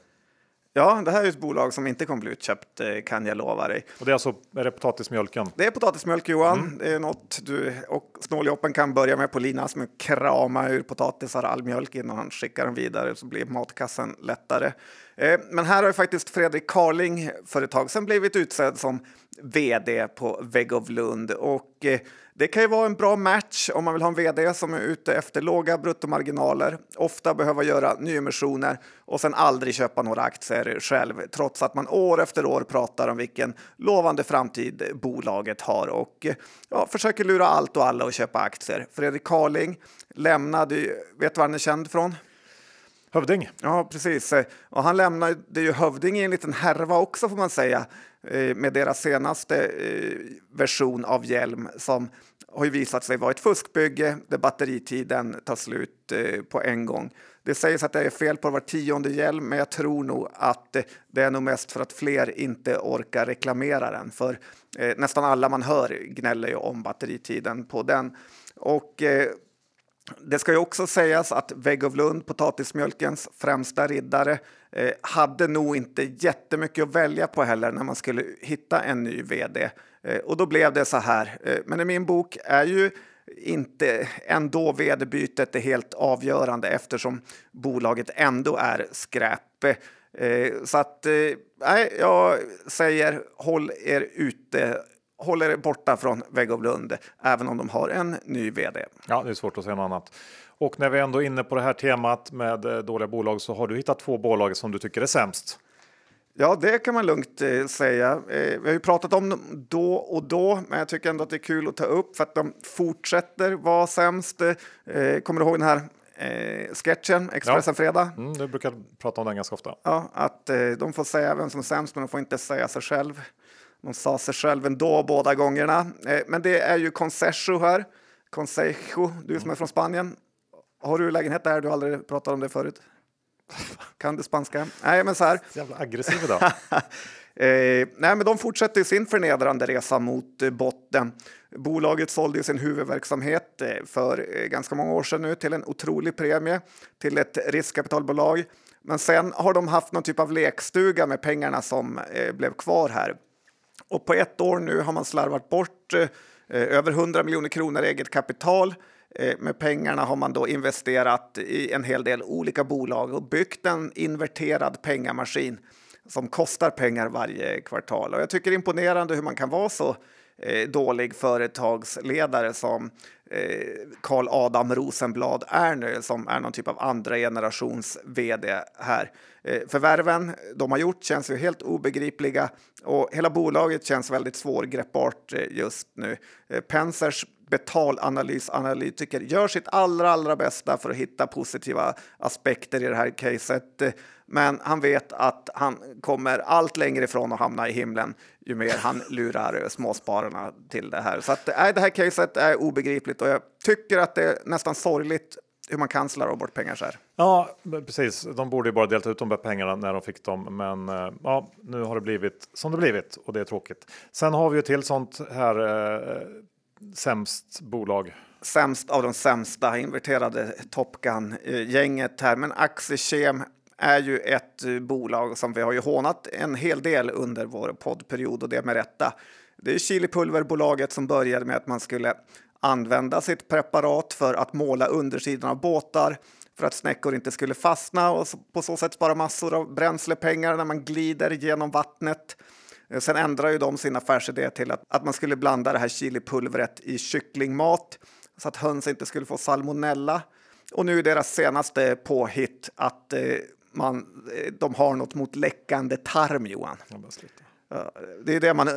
Ja, det här är ett bolag som inte kommer bli utköpt eh, kan jag lova dig. Och det är alltså är det potatismjölken? Det är potatismjölk Johan. Mm. Det är något du och snåljåpen kan börja med på linan som krama ur potatisar all mjölk innan han skickar den vidare så blir matkassen lättare. Eh, men här har faktiskt Fredrik Karling för ett tag sedan blivit utsedd som vd på Vägg of Lund och det kan ju vara en bra match om man vill ha en vd som är ute efter låga bruttomarginaler, ofta behöva göra nyemissioner och sen aldrig köpa några aktier själv, trots att man år efter år pratar om vilken lovande framtid bolaget har och ja, försöker lura allt och alla att köpa aktier. Fredrik Karling lämnade, vet du var han är känd från? Hövding. Ja, precis. Och han lämnade ju Hövding i en liten härva också får man säga eh, med deras senaste eh, version av hjälm som har ju visat sig vara ett fuskbygge där batteritiden tar slut eh, på en gång. Det sägs att det är fel på var tionde hjälm, men jag tror nog att eh, det är nog mest för att fler inte orkar reklamera den. För eh, nästan alla man hör gnäller ju om batteritiden på den. Och det ska ju också sägas att Vägg of Lund, potatismjölkens främsta riddare, hade nog inte jättemycket att välja på heller när man skulle hitta en ny vd. Eh, och då blev det så här. Eh, men i min bok är ju inte ändå vd-bytet är helt avgörande eftersom bolaget ändå är skräp. Eh, så att nej, jag säger håll er ute håll er borta från Vägg och Lund, även om de har en ny vd. Ja, det är svårt att säga något annat. Och när vi ändå är inne på det här temat med dåliga bolag så har du hittat två bolag som du tycker är sämst. Ja, det kan man lugnt eh, säga. Eh, vi har ju pratat om dem då och då, men jag tycker ändå att det är kul att ta upp för att de fortsätter vara sämst. Eh, kommer du ihåg den här eh, sketchen, Expressen ja. Fredag? Mm, du brukar prata om den ganska ofta. Ja, att eh, de får säga vem som är sämst, men de får inte säga sig själv. De sa sig själv ändå båda gångerna. Eh, men det är ju Consejo här. Consejo, du som är från Spanien. Har du lägenhet där? Du har aldrig pratat om det förut. Kan du spanska? Nej, men så här. Jävla aggressiv idag. eh, nej, men de fortsätter sin förnedrande resa mot eh, botten. Bolaget sålde sin huvudverksamhet eh, för eh, ganska många år sedan nu till en otrolig premie till ett riskkapitalbolag. Men sen har de haft någon typ av lekstuga med pengarna som eh, blev kvar här. Och på ett år nu har man slarvat bort eh, över 100 miljoner kronor eget kapital. Eh, med pengarna har man då investerat i en hel del olika bolag och byggt en inverterad pengamaskin som kostar pengar varje kvartal. Och jag tycker det är imponerande hur man kan vara så eh, dålig företagsledare som eh, Karl Adam Rosenblad är nu, som är någon typ av andra generations vd här. Förvärven de har gjort känns ju helt obegripliga och hela bolaget känns väldigt svårgreppbart just nu. Pensers betalanalysanalytiker gör sitt allra, allra bästa för att hitta positiva aspekter i det här caset. Men han vet att han kommer allt längre ifrån att hamna i himlen ju mer han lurar småspararna till det här. Så att, äh, det här caset är obegripligt och jag tycker att det är nästan sorgligt hur man kan slarva bort pengar så här. Ja, precis. De borde ju bara delat ut de där pengarna när de fick dem. Men eh, ja, nu har det blivit som det blivit och det är tråkigt. Sen har vi ju till sånt här eh, sämst bolag. Sämst av de sämsta inverterade Top Gun-gänget här. Men Axichem är ju ett eh, bolag som vi har ju hånat en hel del under vår poddperiod och det med rätta. Det är chilipulverbolaget som började med att man skulle använda sitt preparat för att måla undersidan av båtar för att snäckor inte skulle fastna och på så sätt spara massor av bränslepengar när man glider genom vattnet. Eh, sen ändrar ju de sin affärsidé till att, att man skulle blanda det här chilipulvret i kycklingmat så att höns inte skulle få salmonella. Och nu är deras senaste påhitt att eh, man, eh, de har något mot läckande tarm, Johan. Det är det man,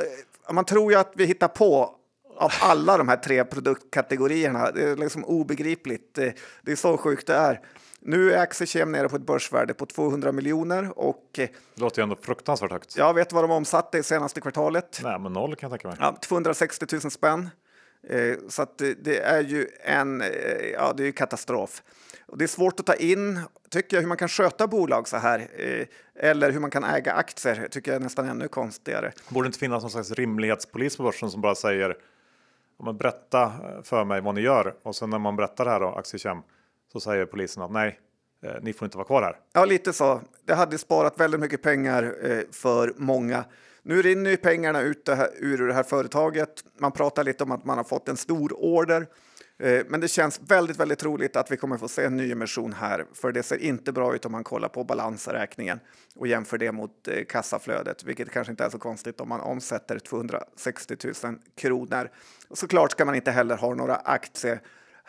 man tror ju att vi hittar på av alla de här tre produktkategorierna. Det är liksom obegripligt. Det är så sjukt det är. Nu är Axelchem nere på ett börsvärde på 200 miljoner och. Det låter ju ändå fruktansvärt högt. Jag vet vad de omsatte i senaste kvartalet. Nej, men noll kan jag tänka mig. Ja, 260 000 spänn. Eh, så att det, är ju en eh, ja, det är katastrof. Och det är svårt att ta in, tycker jag, hur man kan sköta bolag så här. Eh, eller hur man kan äga aktier, tycker jag är nästan ännu konstigare. Borde inte finnas någon slags rimlighetspolis på börsen som bara säger men berätta för mig vad ni gör och sen när man berättar det här då, Aktiechem, så säger polisen att nej, eh, ni får inte vara kvar här. Ja, lite så. Det hade sparat väldigt mycket pengar eh, för många. Nu rinner ju pengarna ut det här, ur det här företaget. Man pratar lite om att man har fått en stor order. Eh, men det känns väldigt, väldigt troligt att vi kommer få se en nyemission här, för det ser inte bra ut om man kollar på balansräkningen och jämför det mot kassaflödet, vilket kanske inte är så konstigt om man omsätter 260 000 kronor. Och såklart ska man inte heller ha några aktier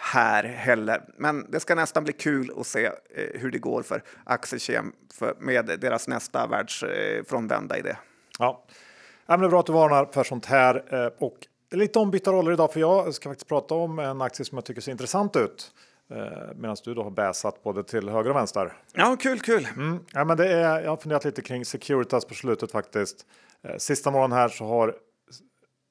här heller. Men det ska nästan bli kul att se eh, hur det går för Axelkem med deras nästa världsfrånvända idé. Ja, men det är bra att du varnar för sånt här. Eh, och lite ombytta roller idag för jag ska faktiskt prata om en aktie som jag tycker ser intressant ut. Eh, Medan du då har bäsat både till höger och vänster. Ja, kul, kul. Mm. Ja, men det är, jag har funderat lite kring Securitas på slutet faktiskt. Eh, sista morgonen här så har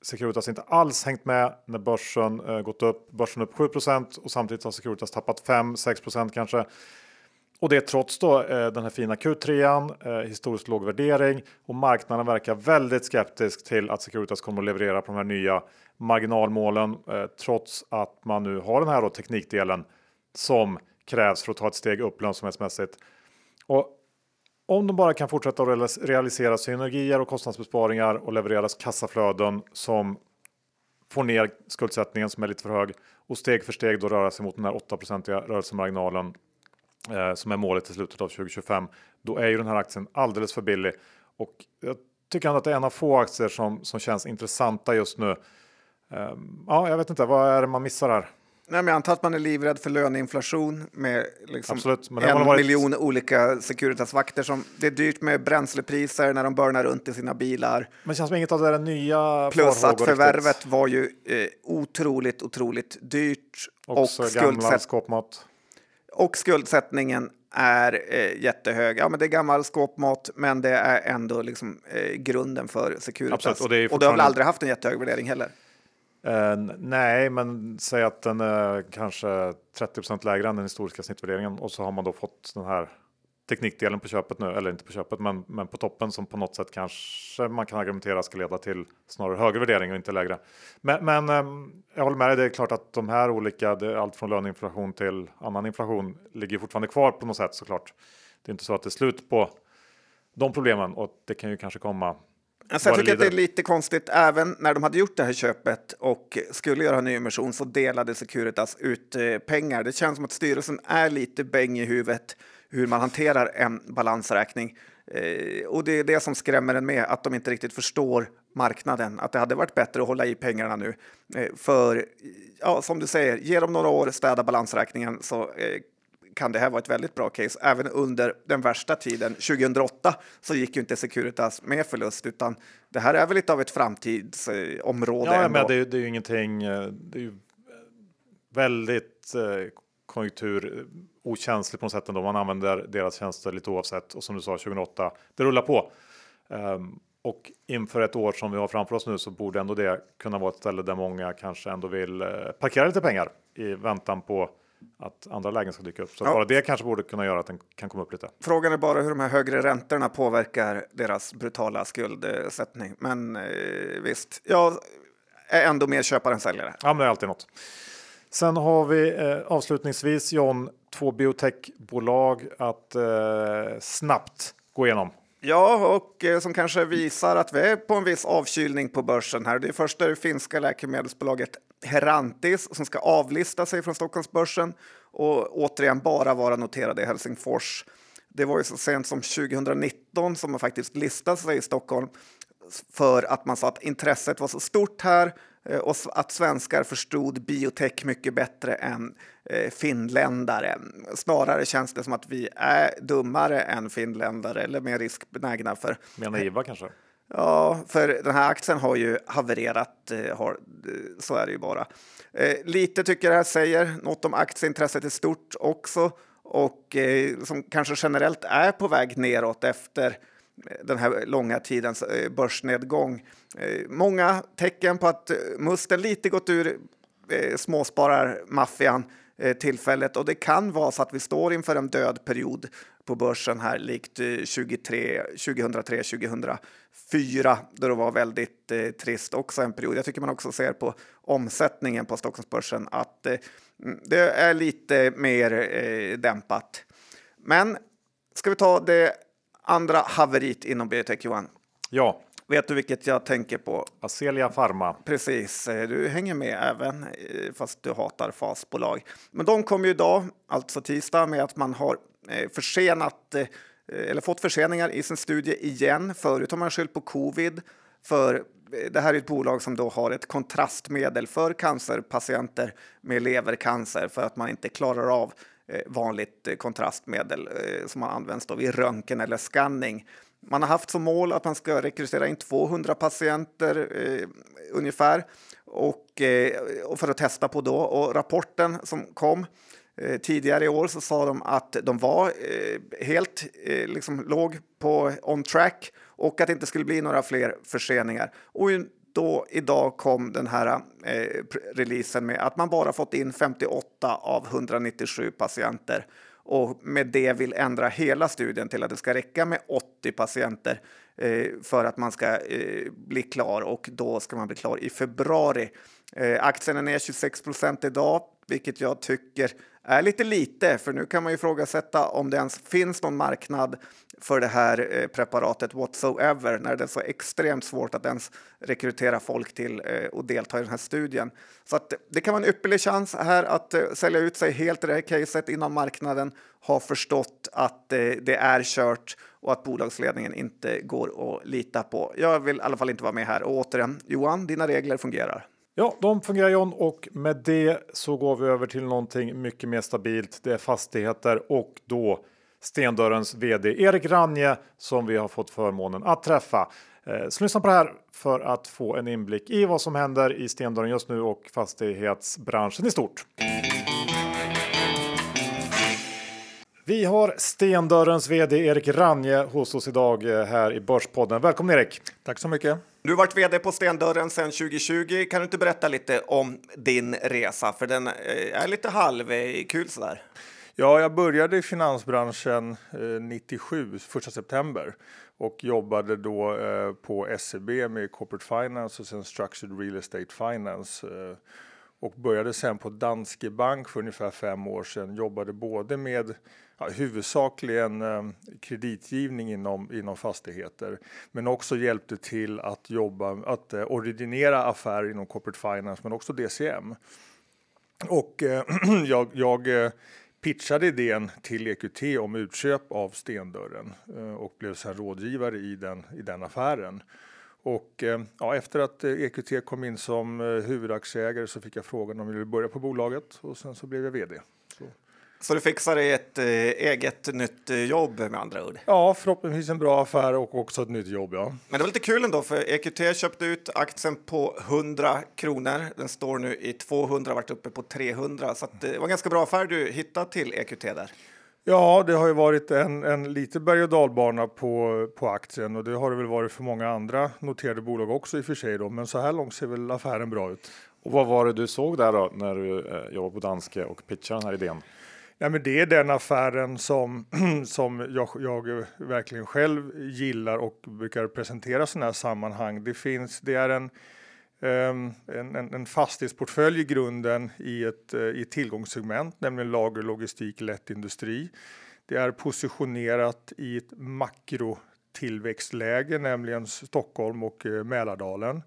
Securitas inte alls hängt med när börsen eh, gått upp. Börsen upp 7% och samtidigt har Securitas tappat 5-6 kanske. Och det trots då eh, den här fina Q3, eh, historiskt låg värdering och marknaden verkar väldigt skeptisk till att Securitas kommer att leverera på de här nya marginalmålen eh, trots att man nu har den här då, teknikdelen som krävs för att ta ett steg upp lönsamhetsmässigt. Och om de bara kan fortsätta att realisera synergier och kostnadsbesparingar och levereras kassaflöden som får ner skuldsättningen som är lite för hög och steg för steg då röra sig mot den här 8 procentiga rörelsemarginalen eh, som är målet i slutet av 2025, då är ju den här aktien alldeles för billig. Och jag tycker ändå att det är en av få aktier som, som känns intressanta just nu. Eh, ja, jag vet inte, vad är det man missar här? Nej, men jag antar att man är livrädd för löneinflation med liksom Absolut, en varit... miljon olika Securitas-vakter. Som, det är dyrt med bränslepriser när de burnar runt i sina bilar. Men det känns som inget av det där nya Plus att förvärvet riktigt. var ju eh, otroligt, otroligt dyrt. Också och gamla skåpmat. Och skuldsättningen är eh, jättehög. Ja, men det är gammal skåpmat, men det är ändå liksom, eh, grunden för Securitas. Absolut, och, det och det har väl aldrig haft en jättehög värdering heller? Uh, nej, men säg att den är kanske 30% lägre än den historiska snittvärderingen och så har man då fått den här teknikdelen på köpet nu, eller inte på köpet, men, men på toppen som på något sätt kanske man kan argumentera ska leda till snarare högre värdering och inte lägre. Men, men ehm, jag håller med dig, det är klart att de här olika, allt från löneinflation till annan inflation ligger fortfarande kvar på något sätt såklart. Det är inte så att det är slut på de problemen och det kan ju kanske komma Alltså jag tycker att det är lite konstigt, även när de hade gjort det här köpet och skulle göra en nyemission så delade Securitas ut eh, pengar. Det känns som att styrelsen är lite bäng i huvudet hur man hanterar en balansräkning. Eh, och det är det som skrämmer en med, att de inte riktigt förstår marknaden. Att det hade varit bättre att hålla i pengarna nu. Eh, för, ja, som du säger, ge dem några år, städa balansräkningen så kan det här vara ett väldigt bra case. Även under den värsta tiden, 2008, så gick ju inte Securitas med förlust, utan det här är väl lite av ett framtidsområde. Ja, men det, är, det är ju ingenting. Eh, det är ju väldigt eh, konjunktur okänsligt på något sätt ändå. Man använder deras tjänster lite oavsett och som du sa 2008, det rullar på. Um, och inför ett år som vi har framför oss nu så borde ändå det kunna vara ett ställe där många kanske ändå vill parkera lite pengar i väntan på att andra lägen ska dyka upp. Så Ja. bara det kanske borde kunna göra att den kan komma upp lite. Frågan är bara hur de här högre räntorna påverkar deras brutala skuldsättning. Men eh, visst, jag är ändå mer köpare än säljare. Ja, men det är alltid något. Sen har vi eh, avslutningsvis John, två biotechbolag att eh, snabbt gå igenom. Ja, och eh, som kanske visar att vi är på en viss avkylning på börsen här. Det är först det finska läkemedelsbolaget Herantis som ska avlista sig från Stockholmsbörsen och återigen bara vara noterade i Helsingfors. Det var ju så sent som 2019 som man faktiskt listade sig i Stockholm för att man sa att intresset var så stort här eh, och att svenskar förstod biotech mycket bättre än eh, finländare. Snarare känns det som att vi är dummare än finländare eller mer riskbenägna för Mer naiva kanske. Ja, för den här aktien har ju havererat, eh, har, eh, så är det ju bara. Eh, lite tycker jag det här säger något om aktieintresset i stort också och eh, som kanske generellt är på väg neråt efter eh, den här långa tidens eh, börsnedgång. Eh, många tecken på att musten lite gått ur eh, småspararmaffian eh, tillfället och det kan vara så att vi står inför en död period på börsen här likt eh, 23, 2003, 2004 då det var väldigt eh, trist också en period. Jag tycker man också ser på omsättningen på Stockholmsbörsen att eh, mm, det är lite mer eh, dämpat. Men ska vi ta det andra haveriet inom biotech Johan? Ja, Vet du vilket jag tänker på? Azelia Pharma. Precis, eh, du hänger med även eh, fast du hatar fasbolag. Men de kom ju idag, alltså tisdag, med att man har eh, Eh, försenat eh, eller fått förseningar i sin studie igen. Förut har man skyllt på covid för eh, det här är ett bolag som då har ett kontrastmedel för cancerpatienter med levercancer för att man inte klarar av vanligt kontrastmedel som man används då vid röntgen eller scanning. Man har haft som mål att man ska rekrytera in 200 patienter eh, ungefär och, eh, och för att testa på då. Och rapporten som kom eh, Eh, tidigare i år så sa de att de var eh, helt eh, liksom låg på on track och att det inte skulle bli några fler förseningar. Och då idag kom den här eh, releasen med att man bara fått in 58 av 197 patienter och med det vill ändra hela studien till att det ska räcka med 80 patienter eh, för att man ska eh, bli klar och då ska man bli klar i februari. Eh, aktien är ner 26 procent idag, vilket jag tycker är lite lite, för nu kan man ju ifrågasätta om det ens finns någon marknad för det här eh, preparatet whatsoever när det är så extremt svårt att ens rekrytera folk till eh, och delta i den här studien. Så att det kan vara en ypperlig chans här att eh, sälja ut sig helt i det här caset innan marknaden har förstått att det är kört och att bolagsledningen inte går att lita på. Jag vill i alla fall inte vara med här och återigen Johan, dina regler fungerar. Ja, de fungerar John och med det så går vi över till någonting mycket mer stabilt. Det är fastigheter och då Stendörrens vd Erik Ranje som vi har fått förmånen att träffa. Eh, så lyssna på det här för att få en inblick i vad som händer i Stendörren just nu och fastighetsbranschen i stort. Vi har Stendörrens vd Erik Ranje hos oss idag eh, här i Börspodden. Välkommen Erik! Tack så mycket. Du har varit vd på Stendörren sedan 2020. Kan du inte berätta lite om din resa? För den eh, är lite halvkul sådär. Ja, jag började i finansbranschen eh, 97, 1 september och jobbade då eh, på SEB med Corporate Finance och sen Structured Real Estate Finance. Eh, och började sen på Danske Bank för ungefär fem år sedan. Jobbade både med ja, huvudsakligen eh, kreditgivning inom, inom fastigheter, men också hjälpte till att jobba, att eh, ordinera affärer inom Corporate Finance, men också DCM. Och eh, jag, jag eh, pitchade idén till EQT om utköp av Stendörren eh, och blev sen rådgivare i den, i den affären. Och eh, ja, efter att eh, EQT kom in som huvudaktieägare så fick jag frågan om jag ville börja på bolaget och sen så blev jag vd. Så. Du fixar dig ett eh, eget nytt eh, jobb med andra ord. Ja, förhoppningsvis en bra affär och också ett nytt jobb. Ja. Men det var lite kul ändå, för EQT köpte ut aktien på 100 kronor. Den står nu i 200, varit uppe på 300. Så att eh, det var en ganska bra affär du hittade till EQT där. Ja, det har ju varit en, en lite berg och dalbana på, på aktien och det har det väl varit för många andra noterade bolag också i och för sig. Då. Men så här långt ser väl affären bra ut. Och vad var det du såg där då när du eh, jobbade på Danske och pitchade den här idén? Ja, men det är den affären som, som jag, jag verkligen själv gillar och brukar presentera sådana här sammanhang. Det, finns, det är en, ehm, en, en, en fastighetsportfölj i grunden i ett, eh, i ett tillgångssegment, nämligen lager, logistik, lätt industri. Det är positionerat i ett makrotillväxtläge, nämligen Stockholm och eh, Mälardalen.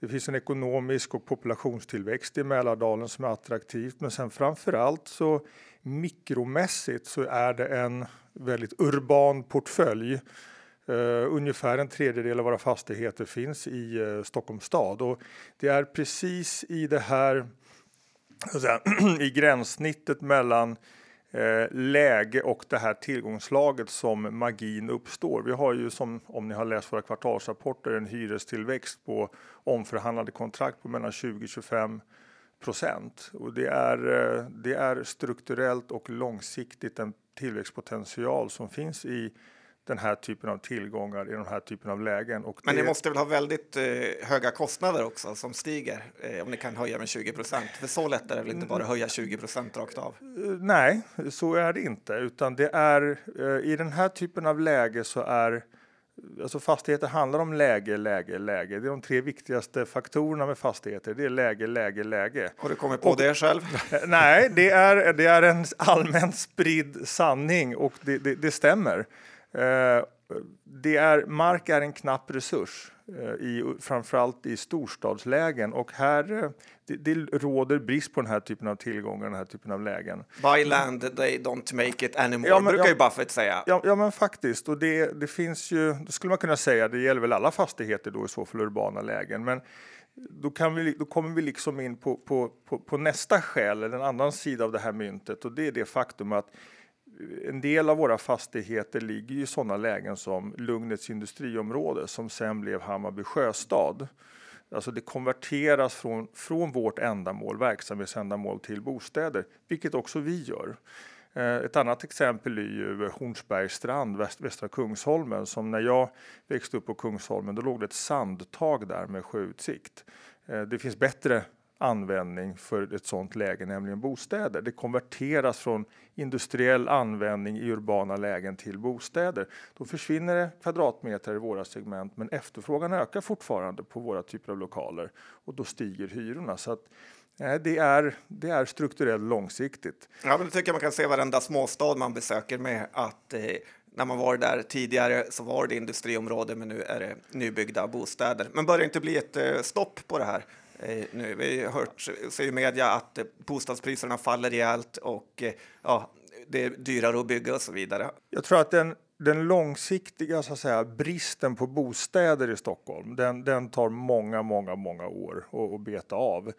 Det finns en ekonomisk och populationstillväxt i Mälardalen som är attraktivt, men sen framför allt så mikromässigt så är det en väldigt urban portfölj. Uh, ungefär en tredjedel av våra fastigheter finns i uh, Stockholms stad och det är precis i det här säga, i gränssnittet mellan uh, läge och det här tillgångslaget som magin uppstår. Vi har ju som om ni har läst våra kvartalsrapporter en hyrestillväxt på omförhandlade kontrakt på mellan 20 25 procent. Och det är, eh, det är strukturellt och långsiktigt en tillväxtpotential som finns i den här typen av tillgångar i den här typen av lägen. Och Men ni måste väl ha väldigt eh, höga kostnader också som stiger eh, om ni kan höja med 20 procent? För så lätt är det väl inte bara höja 20 procent rakt av? Eh, nej, så är det inte, utan det är eh, i den här typen av läge så är Alltså fastigheter handlar om läge, läge, läge. Det är de tre viktigaste faktorerna med fastigheter. Det är läge, läge, läge. Har du kommit på och, det själv? Nej, det är, det är en allmänt spridd sanning och det, det, det stämmer. Eh, det är, mark är en knapp resurs, eh, i, framförallt i storstadslägen. Och här, eh, det, det, råder brist på den här typen av tillgångar, den här typen av lägen. Buy land, they don't make it anymore, ja, men, brukar ja, ju Buffett säga. Ja, ja men faktiskt. Och det, det finns ju, det skulle man kunna säga, det gäller väl alla fastigheter då i så fall urbana lägen. Men då, kan vi, då kommer vi liksom in på, på, på, på nästa skäl, eller en annan sida av det här myntet. Och det är det faktum att en del av våra fastigheter ligger i sådana lägen som Lugnets industriområde som sen blev Hammarby sjöstad. Alltså det konverteras från, från vårt ändamål, verksamhetsändamål till bostäder, vilket också vi gör. Eh, ett annat exempel är ju Hornsbergsstrand, väst, västra Kungsholmen, som när jag växte upp på Kungsholmen, då låg det ett sandtag där med sjöutsikt. Eh, det finns bättre användning för ett sådant läge, nämligen bostäder. Det konverteras från industriell användning i urbana lägen till bostäder. Då försvinner det kvadratmeter i våra segment, men efterfrågan ökar fortfarande på våra typer av lokaler och då stiger hyrorna. Så att, Nej, det är, det är strukturellt långsiktigt. Ja, men det tycker jag man kan se varenda småstad man besöker med att eh, när man var där tidigare så var det industriområde, men nu är det nybyggda bostäder. Men börjar inte bli ett eh, stopp på det här? Eh, nu. Vi har hört, i media att eh, bostadspriserna faller rejält och eh, ja, det är dyrare att bygga och så vidare. Jag tror att den, den långsiktiga så att säga, bristen på bostäder i Stockholm, den, den tar många, många, många år att, att beta av.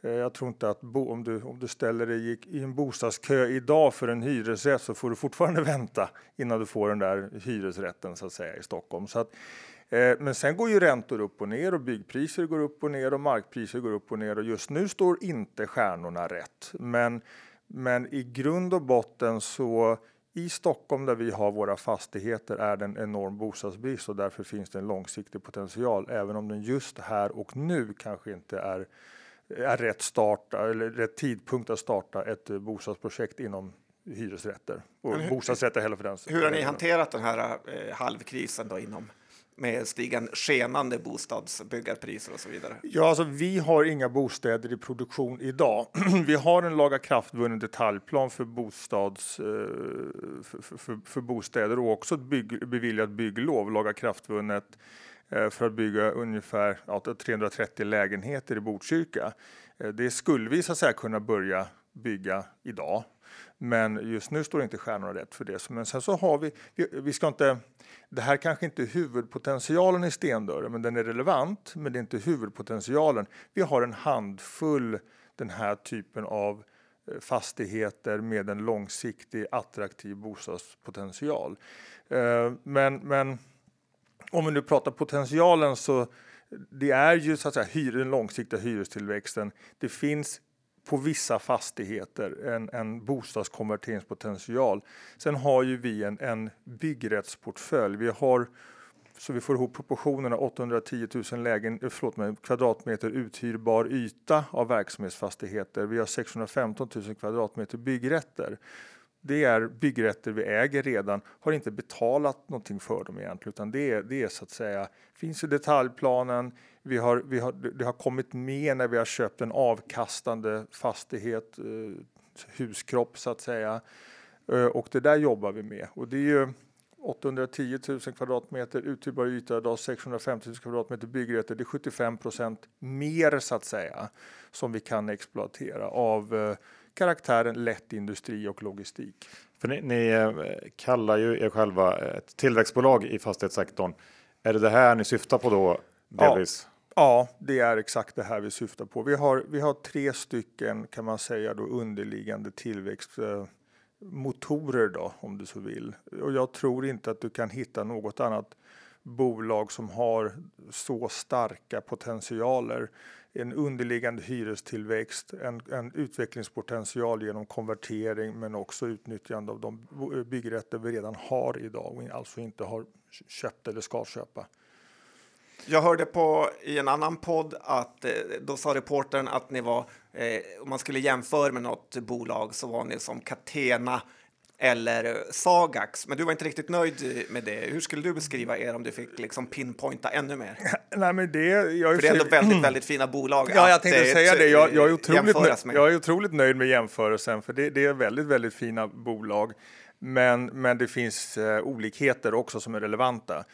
Jag tror inte att bo, om, du, om du ställer dig i, i en bostadskö idag för en hyresrätt så får du fortfarande vänta innan du får den där hyresrätten så att säga i Stockholm. Så att, Eh, men sen går ju räntor upp och ner och byggpriser går upp och ner och markpriser går upp och ner och just nu står inte stjärnorna rätt. Men, men i grund och botten så i Stockholm där vi har våra fastigheter är det en enorm bostadsbrist och därför finns det en långsiktig potential även om den just här och nu kanske inte är, är rätt, start, eller rätt tidpunkt att starta ett bostadsprojekt inom hyresrätter och hur, bostadsrätter heller för den Hur har ni hanterat den här eh, halvkrisen då inom med stigande skenande bostadsbyggarpriser och så vidare? Ja, alltså, vi har inga bostäder i produktion idag. vi har en lagakraftvunnen detaljplan för, bostads, eh, för, för, för, bostäder och också ett bygg, beviljat bygglov, lagakraftvunnet eh, för att bygga ungefär ja, 330 lägenheter i Botkyrka. Eh, det skulle vi så att säga kunna börja bygga idag. Men just nu står inte stjärnorna rätt för det. Men sen så har vi, vi, vi ska inte det här kanske inte är huvudpotentialen i stendörren, men den är relevant, men det är inte huvudpotentialen. Vi har en handfull den här typen av eh, fastigheter med en långsiktig attraktiv bostadspotential. Eh, men, men om vi nu pratar potentialen så det är ju så att säga den långsiktiga hyrestillväxten. Det finns på vissa fastigheter en, en bostadskonverteringspotential. Sen har ju vi en, en byggrättsportfölj. Vi har så vi får ihop proportionerna 810 000 lägen, eh, förlåt mig, kvadratmeter uthyrbar yta av verksamhetsfastigheter. Vi har 615 000 kvadratmeter byggrätter. Det är byggrätter vi äger redan, har inte betalat någonting för dem egentligen, utan det är, det är så att säga, finns i detaljplanen, vi har, vi har, det har kommit med när vi har köpt en avkastande fastighet, eh, huskropp så att säga. Eh, och det där jobbar vi med. Och det är ju 810 000 kvadratmeter uthyrbar yta idag, 650 000 kvadratmeter byggrätter. Det är 75 procent mer så att säga som vi kan exploatera av eh, karaktären lätt industri och logistik. För ni, ni kallar ju er själva ett tillväxtbolag i fastighetssektorn. Är det det här ni syftar på då delvis? Ja. Ja, det är exakt det här vi syftar på. Vi har, vi har tre stycken kan man säga då underliggande tillväxtmotorer eh, då om du så vill. Och jag tror inte att du kan hitta något annat bolag som har så starka potentialer. En underliggande hyrestillväxt, en, en utvecklingspotential genom konvertering men också utnyttjande av de byggrätter vi redan har idag och alltså inte har köpt eller ska köpa. Jag hörde på i en annan podd att eh, då sa reportern att ni var, eh, om man skulle jämföra med något bolag så var ni som Catena eller Sagax. Men du var inte riktigt nöjd med det. Hur skulle du beskriva er om du fick liksom pinpointa ännu mer? Nej, men det, jag För det är ändå väldigt, väldigt fina bolag. Ja, jag tänkte säga det. Jag, jag, är otroligt nöjd, jag är otroligt nöjd med jämförelsen, för det, det är väldigt, väldigt fina bolag. Men, men det finns eh, olikheter också som är relevanta.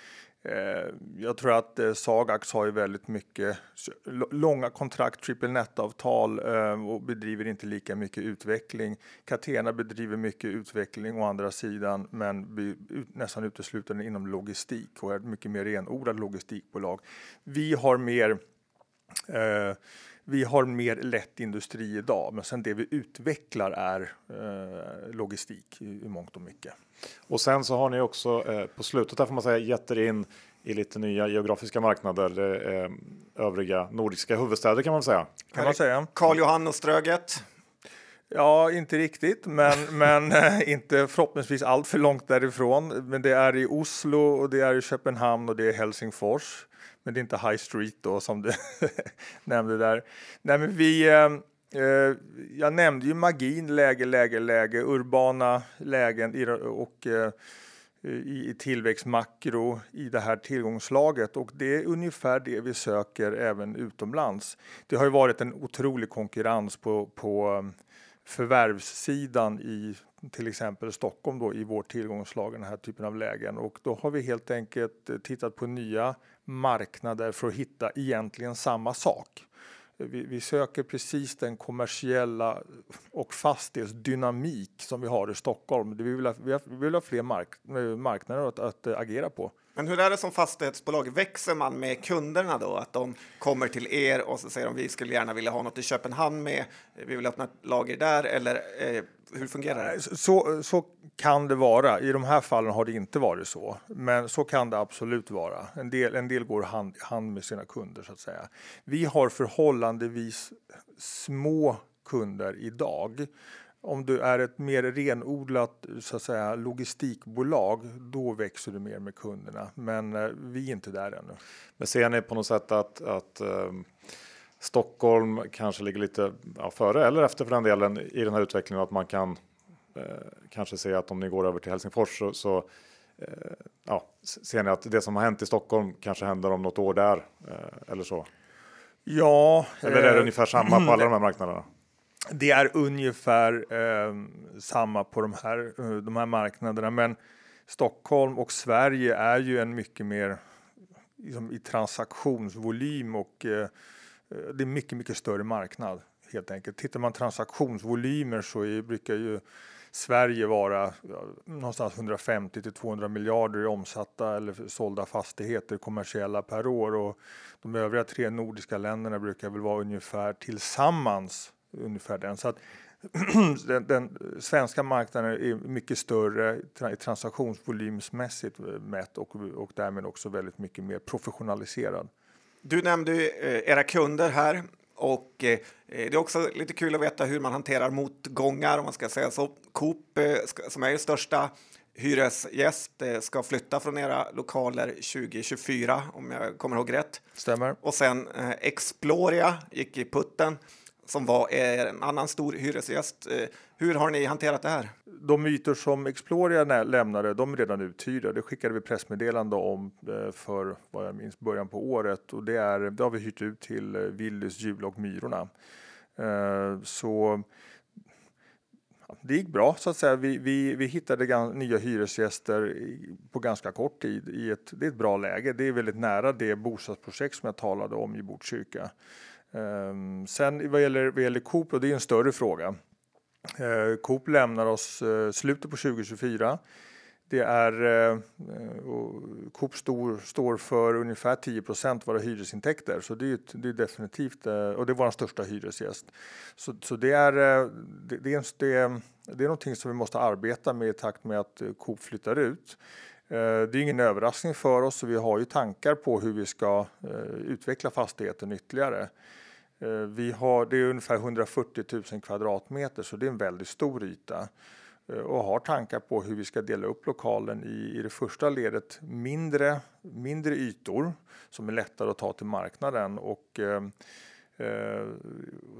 Eh, jag tror att eh, Sagax har ju väldigt mycket långa kontrakt, triple net-avtal eh, och bedriver inte lika mycket utveckling. Catena bedriver mycket utveckling å andra sidan, men nästan uteslutande inom logistik och är ett mycket mer renodlat logistikbolag. Vi har mer vi har mer lätt industri idag, men sen det vi utvecklar är eh, logistik i, i mångt och mycket. Och sen så har ni också eh, på slutet där får man säga gett er in i lite nya geografiska marknader, eh, övriga nordiska huvudstäder kan man säga. Kan man säga. Karl Johan och Ströget. Ja, inte riktigt, men, men eh, inte förhoppningsvis allt för långt därifrån. Men det är i Oslo och det är i Köpenhamn och det är Helsingfors. Men det är inte High Street då som du nämnde där. Nej, men vi, eh, eh, jag nämnde ju magin, läge, läge, läge, urbana lägen och eh, i tillväxtmakro i det här tillgångslaget och det är ungefär det vi söker även utomlands. Det har ju varit en otrolig konkurrens på, på eh, förvärvssidan i till exempel Stockholm då i vårt tillgångslag, den här typen av lägen och då har vi helt enkelt tittat på nya marknader för att hitta egentligen samma sak. Vi, vi, söker precis den kommersiella och fastighetsdynamik som vi har i Stockholm. Vi vill ha, vi vill ha fler mark, eh, marknader att, att eh, agera på. Men hur är det som fastighetsbolag? Växer man med kunderna då? Att de kommer till er och så säger de vi skulle gärna vilja ha något i Köpenhamn med. Vi vill öppna ett lager där eller eh, hur fungerar det? Så, så kan det vara. I de här fallen har det inte varit så, men så kan det absolut vara. En del, en del går hand i hand med sina kunder så att säga. Vi har förhållandevis små kunder idag om du är ett mer renodlat så att säga, logistikbolag, då växer du mer med kunderna. Men eh, vi är inte där ännu. Men ser ni på något sätt att, att eh, Stockholm kanske ligger lite ja, före eller efter för den delen i den här utvecklingen att man kan eh, kanske se att om ni går över till Helsingfors så, så eh, ja, ser ni att det som har hänt i Stockholm kanske händer om något år där eh, eller så? Ja. Eller är det eh, ungefär samma på alla de här marknaderna? Det är ungefär eh, samma på de här, eh, de här marknaderna, men Stockholm och Sverige är ju en mycket mer liksom, i transaktionsvolym och eh, eh, det är mycket, mycket större marknad helt enkelt. Tittar man transaktionsvolymer så är, brukar ju Sverige vara ja, någonstans 150 till 200 miljarder i omsatta eller sålda fastigheter kommersiella per år och de övriga tre nordiska länderna brukar väl vara ungefär tillsammans ungefär den. Så att den, den, svenska marknaden är mycket större transaktionsvolymsmässigt mätt och, och därmed också väldigt mycket mer professionaliserad. Du nämnde eh, era kunder här och eh, det är också lite kul att veta hur man hanterar motgångar om man ska säga så. Coop eh, som är det största hyresgäst eh, ska flytta från era lokaler 2024 om jag kommer ihåg rätt. Stämmer. Och sen eh, Exploria gick i putten som var en annan stor hyresgäst. Eh, hur har ni hanterat det här? De ytor som Exploria lämnade, de är redan uthyrda. Det skickade vi pressmeddelande om eh, för vad jag minns början på året och det, är, det har vi hyrt ut till eh, Willys, Jula och Myrorna. Så det gick bra så att säga. Vi, vi, vi hittade nya hyresgäster på ganska kort tid. I ett, det är ett bra läge. Det är väldigt nära det bostadsprojekt som jag talade om i Botkyrka. Ehm, sen vad gäller, vad gäller Coop, och det är en större fråga. Ehm, Coop lämnar oss eh, slutet på 2024. Det är, uh, Coop stor, står för ungefär 10 av våra hyresintäkter, så det är, det är definitivt, eh, och det är vår största hyresgäst. Så, så det, är, det, det, är, det, är, det är någonting som vi måste arbeta med i takt med att Coop flyttar ut. Det är ingen överraskning för oss och vi har ju tankar på hur vi ska utveckla fastigheten ytterligare. Eh, vi har, det är ungefär 140 000 kvadratmeter så det är en väldigt stor yta eh, och har tankar på hur vi ska dela upp lokalen i, i det första ledet mindre, mindre ytor som är lättare att ta till marknaden. Och, eh, eh,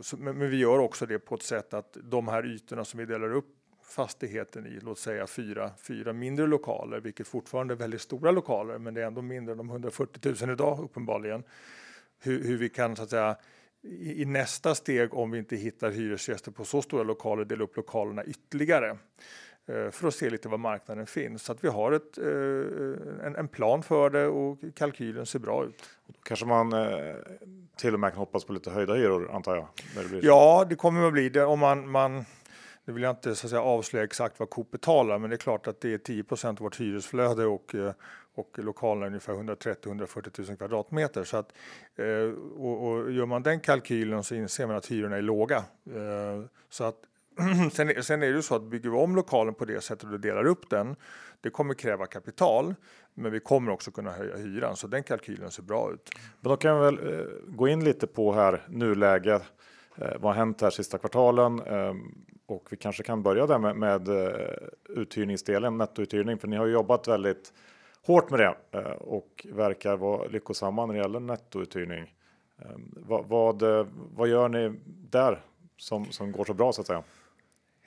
så, men, men vi gör också det på ett sätt att de här ytorna som vi delar upp fastigheten i, låt säga fyra, fyra mindre lokaler, vilket fortfarande är väldigt stora lokaler, men det är ändå mindre än de 140 000 idag uppenbarligen. Hur, hur vi kan så att säga i, nästa steg, om vi inte hittar hyresgäster på så stora lokaler, dela upp lokalerna ytterligare eh, för att se lite var marknaden finns. Så att vi har ett, eh, en, en, plan för det och kalkylen ser bra ut. Kanske man eh, till och med kan hoppas på lite höjda hyror antar jag? Det. Ja, det kommer att bli det om man, man nu vill jag inte så att säga, avslöja exakt vad Coop betalar, men det är klart att det är 10% av vårt hyresflöde och, och lokalen är ungefär 130-140 000 kvadratmeter. Så att, eh, och, och, gör man den kalkylen så inser man att hyrorna är låga. Eh, så att, sen, sen är det ju så att bygger vi om lokalen på det sättet och delar upp den, det kommer kräva kapital, men vi kommer också kunna höja hyran, så den kalkylen ser bra ut. Men då kan vi väl eh, gå in lite på här nuläget. Eh, vad har hänt här sista kvartalen? Eh, och vi kanske kan börja där med, med eh, uthyrningsdelen, nettouthyrning, för ni har jobbat väldigt hårt med det eh, och verkar vara lyckosamma när det gäller nettouthyrning. Ehm, vad, vad, eh, vad gör ni där som, som går så bra så att säga?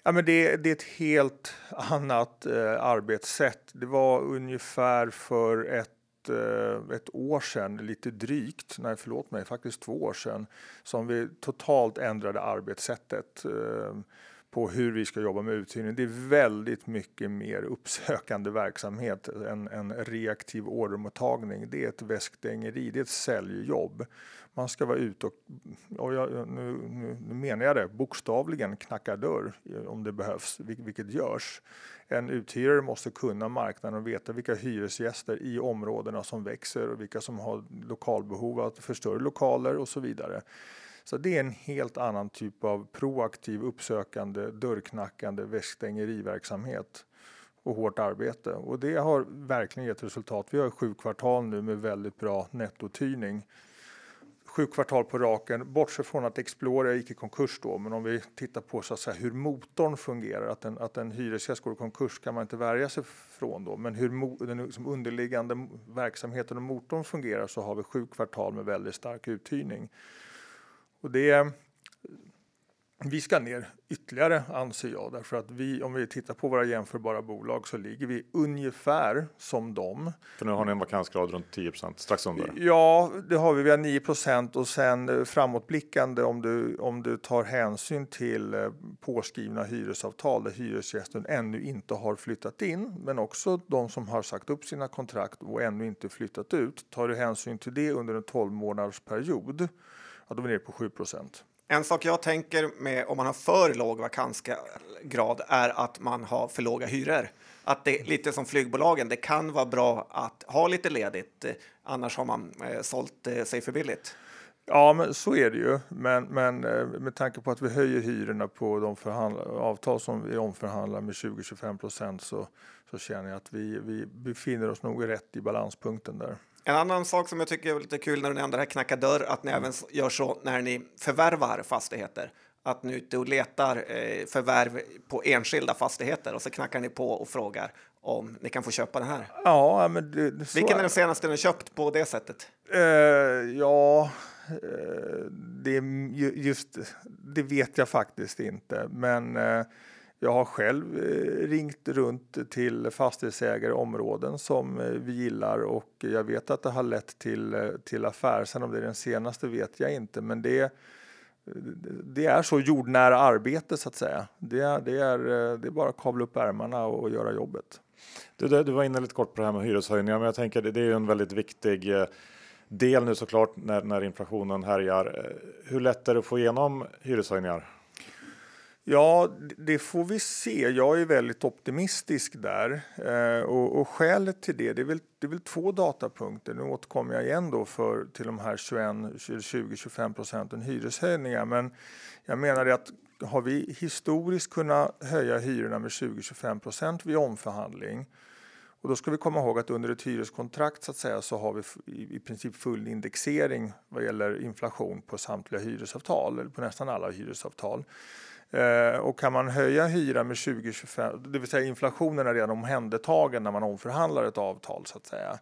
Ja, men det, det är ett helt annat eh, arbetssätt. Det var ungefär för ett, eh, ett år sedan, lite drygt, nej förlåt mig, faktiskt två år sedan, som vi totalt ändrade arbetssättet. Eh, på hur vi ska jobba med uthyrning. Det är väldigt mycket mer uppsökande verksamhet än en reaktiv ordermottagning. Det är ett väskdängeri, det är ett säljjobb. Man ska vara ute och, och jag, nu, nu, nu, menar jag det, bokstavligen knacka dörr eh, om det behövs, vilket görs. En uthyrare måste kunna marknaden och veta vilka hyresgäster i områdena som växer och vilka som har lokalbehov att förstöra lokaler och så vidare. Så det är en helt annan typ av proaktiv, uppsökande, dörrknackande väskstängeriverksamhet och hårt arbete. Och det har verkligen gett resultat. Vi har sju kvartal nu med väldigt bra nettotyrning. Sju kvartal på raken, bortsett från att Exploria gick i konkurs då. Men om vi tittar på så att säga, hur motorn fungerar, att en, att en hyresgäst går i konkurs kan man inte värja sig från då. Men hur den liksom underliggande verksamheten och motorn fungerar så har vi sju kvartal med väldigt stark uthyrning. Och det, vi ska ner ytterligare anser jag därför att vi om vi tittar på våra jämförbara bolag så ligger vi ungefär som dem. För nu har ni en vakansgrad runt 10 strax under. Ja, det har vi. Vi har 9% och sen framåtblickande om du om du tar hänsyn till eh, påskrivna hyresavtal där hyresgästen ännu inte har flyttat in, men också de som har sagt upp sina kontrakt och ännu inte flyttat ut. Tar du hänsyn till det under en 12 månaders period ja, då är vi nere på 7 En sak jag tänker med om man har för låg vakansgrad är att man har för låga hyror. Att det lite som flygbolagen, det kan vara bra att ha lite ledigt, eh, annars har man eh, sålt eh, sig för billigt. Ja, men så är det ju. Men, men eh, med tanke på att vi höjer hyrorna på de avtal som vi omförhandlar med 20-25 procent så, så känner jag att vi, vi befinner oss nog rätt i balanspunkten där. En annan sak som jag tycker är lite kul när du nämnde det här knacka dörr, att ni mm. även gör så när ni förvärvar fastigheter. att ni är ute och letar eh, förvärv på enskilda fastigheter och så knackar ni på och frågar om ni kan få köpa den här. Ja, men det, det, Vilken är den senaste ni köpt på det sättet? Eh, ja, eh, det, just, det vet jag faktiskt inte. Men eh, jag har själv eh, ringt runt till fastighetsägare i områden som eh, vi gillar och jag vet att det har lett till, eh, till affär. Sen om det är den senaste vet jag inte, men det, det är så jordnära arbete så att säga. Det är, det är, det är bara att kavla upp ärmarna och göra jobbet. Du, du var inne lite kort på det här med hyreshöjningar, men jag tänker det, det är ju en väldigt viktig del nu såklart när, när inflationen härjar. Hur lätt är det att få igenom hyreshöjningar? Ja, det får vi se. Jag är väldigt optimistisk där eh, och, och skälet till det, det är, väl, det är väl två datapunkter. Nu återkommer jag igen då för till de här 20-25 procenten hyreshöjningar, men jag menar att har vi historiskt kunnat höja hyrorna med 20-25 procent vid omförhandling och då ska vi komma ihåg att under ett hyreskontrakt så att säga så har vi i, i princip full indexering vad gäller inflation på samtliga hyresavtal eller på nästan alla hyresavtal. Eh, och kan man höja hyran med 20-25, det vill säga inflationen är redan omhändertagen när man omförhandlar ett avtal så att säga.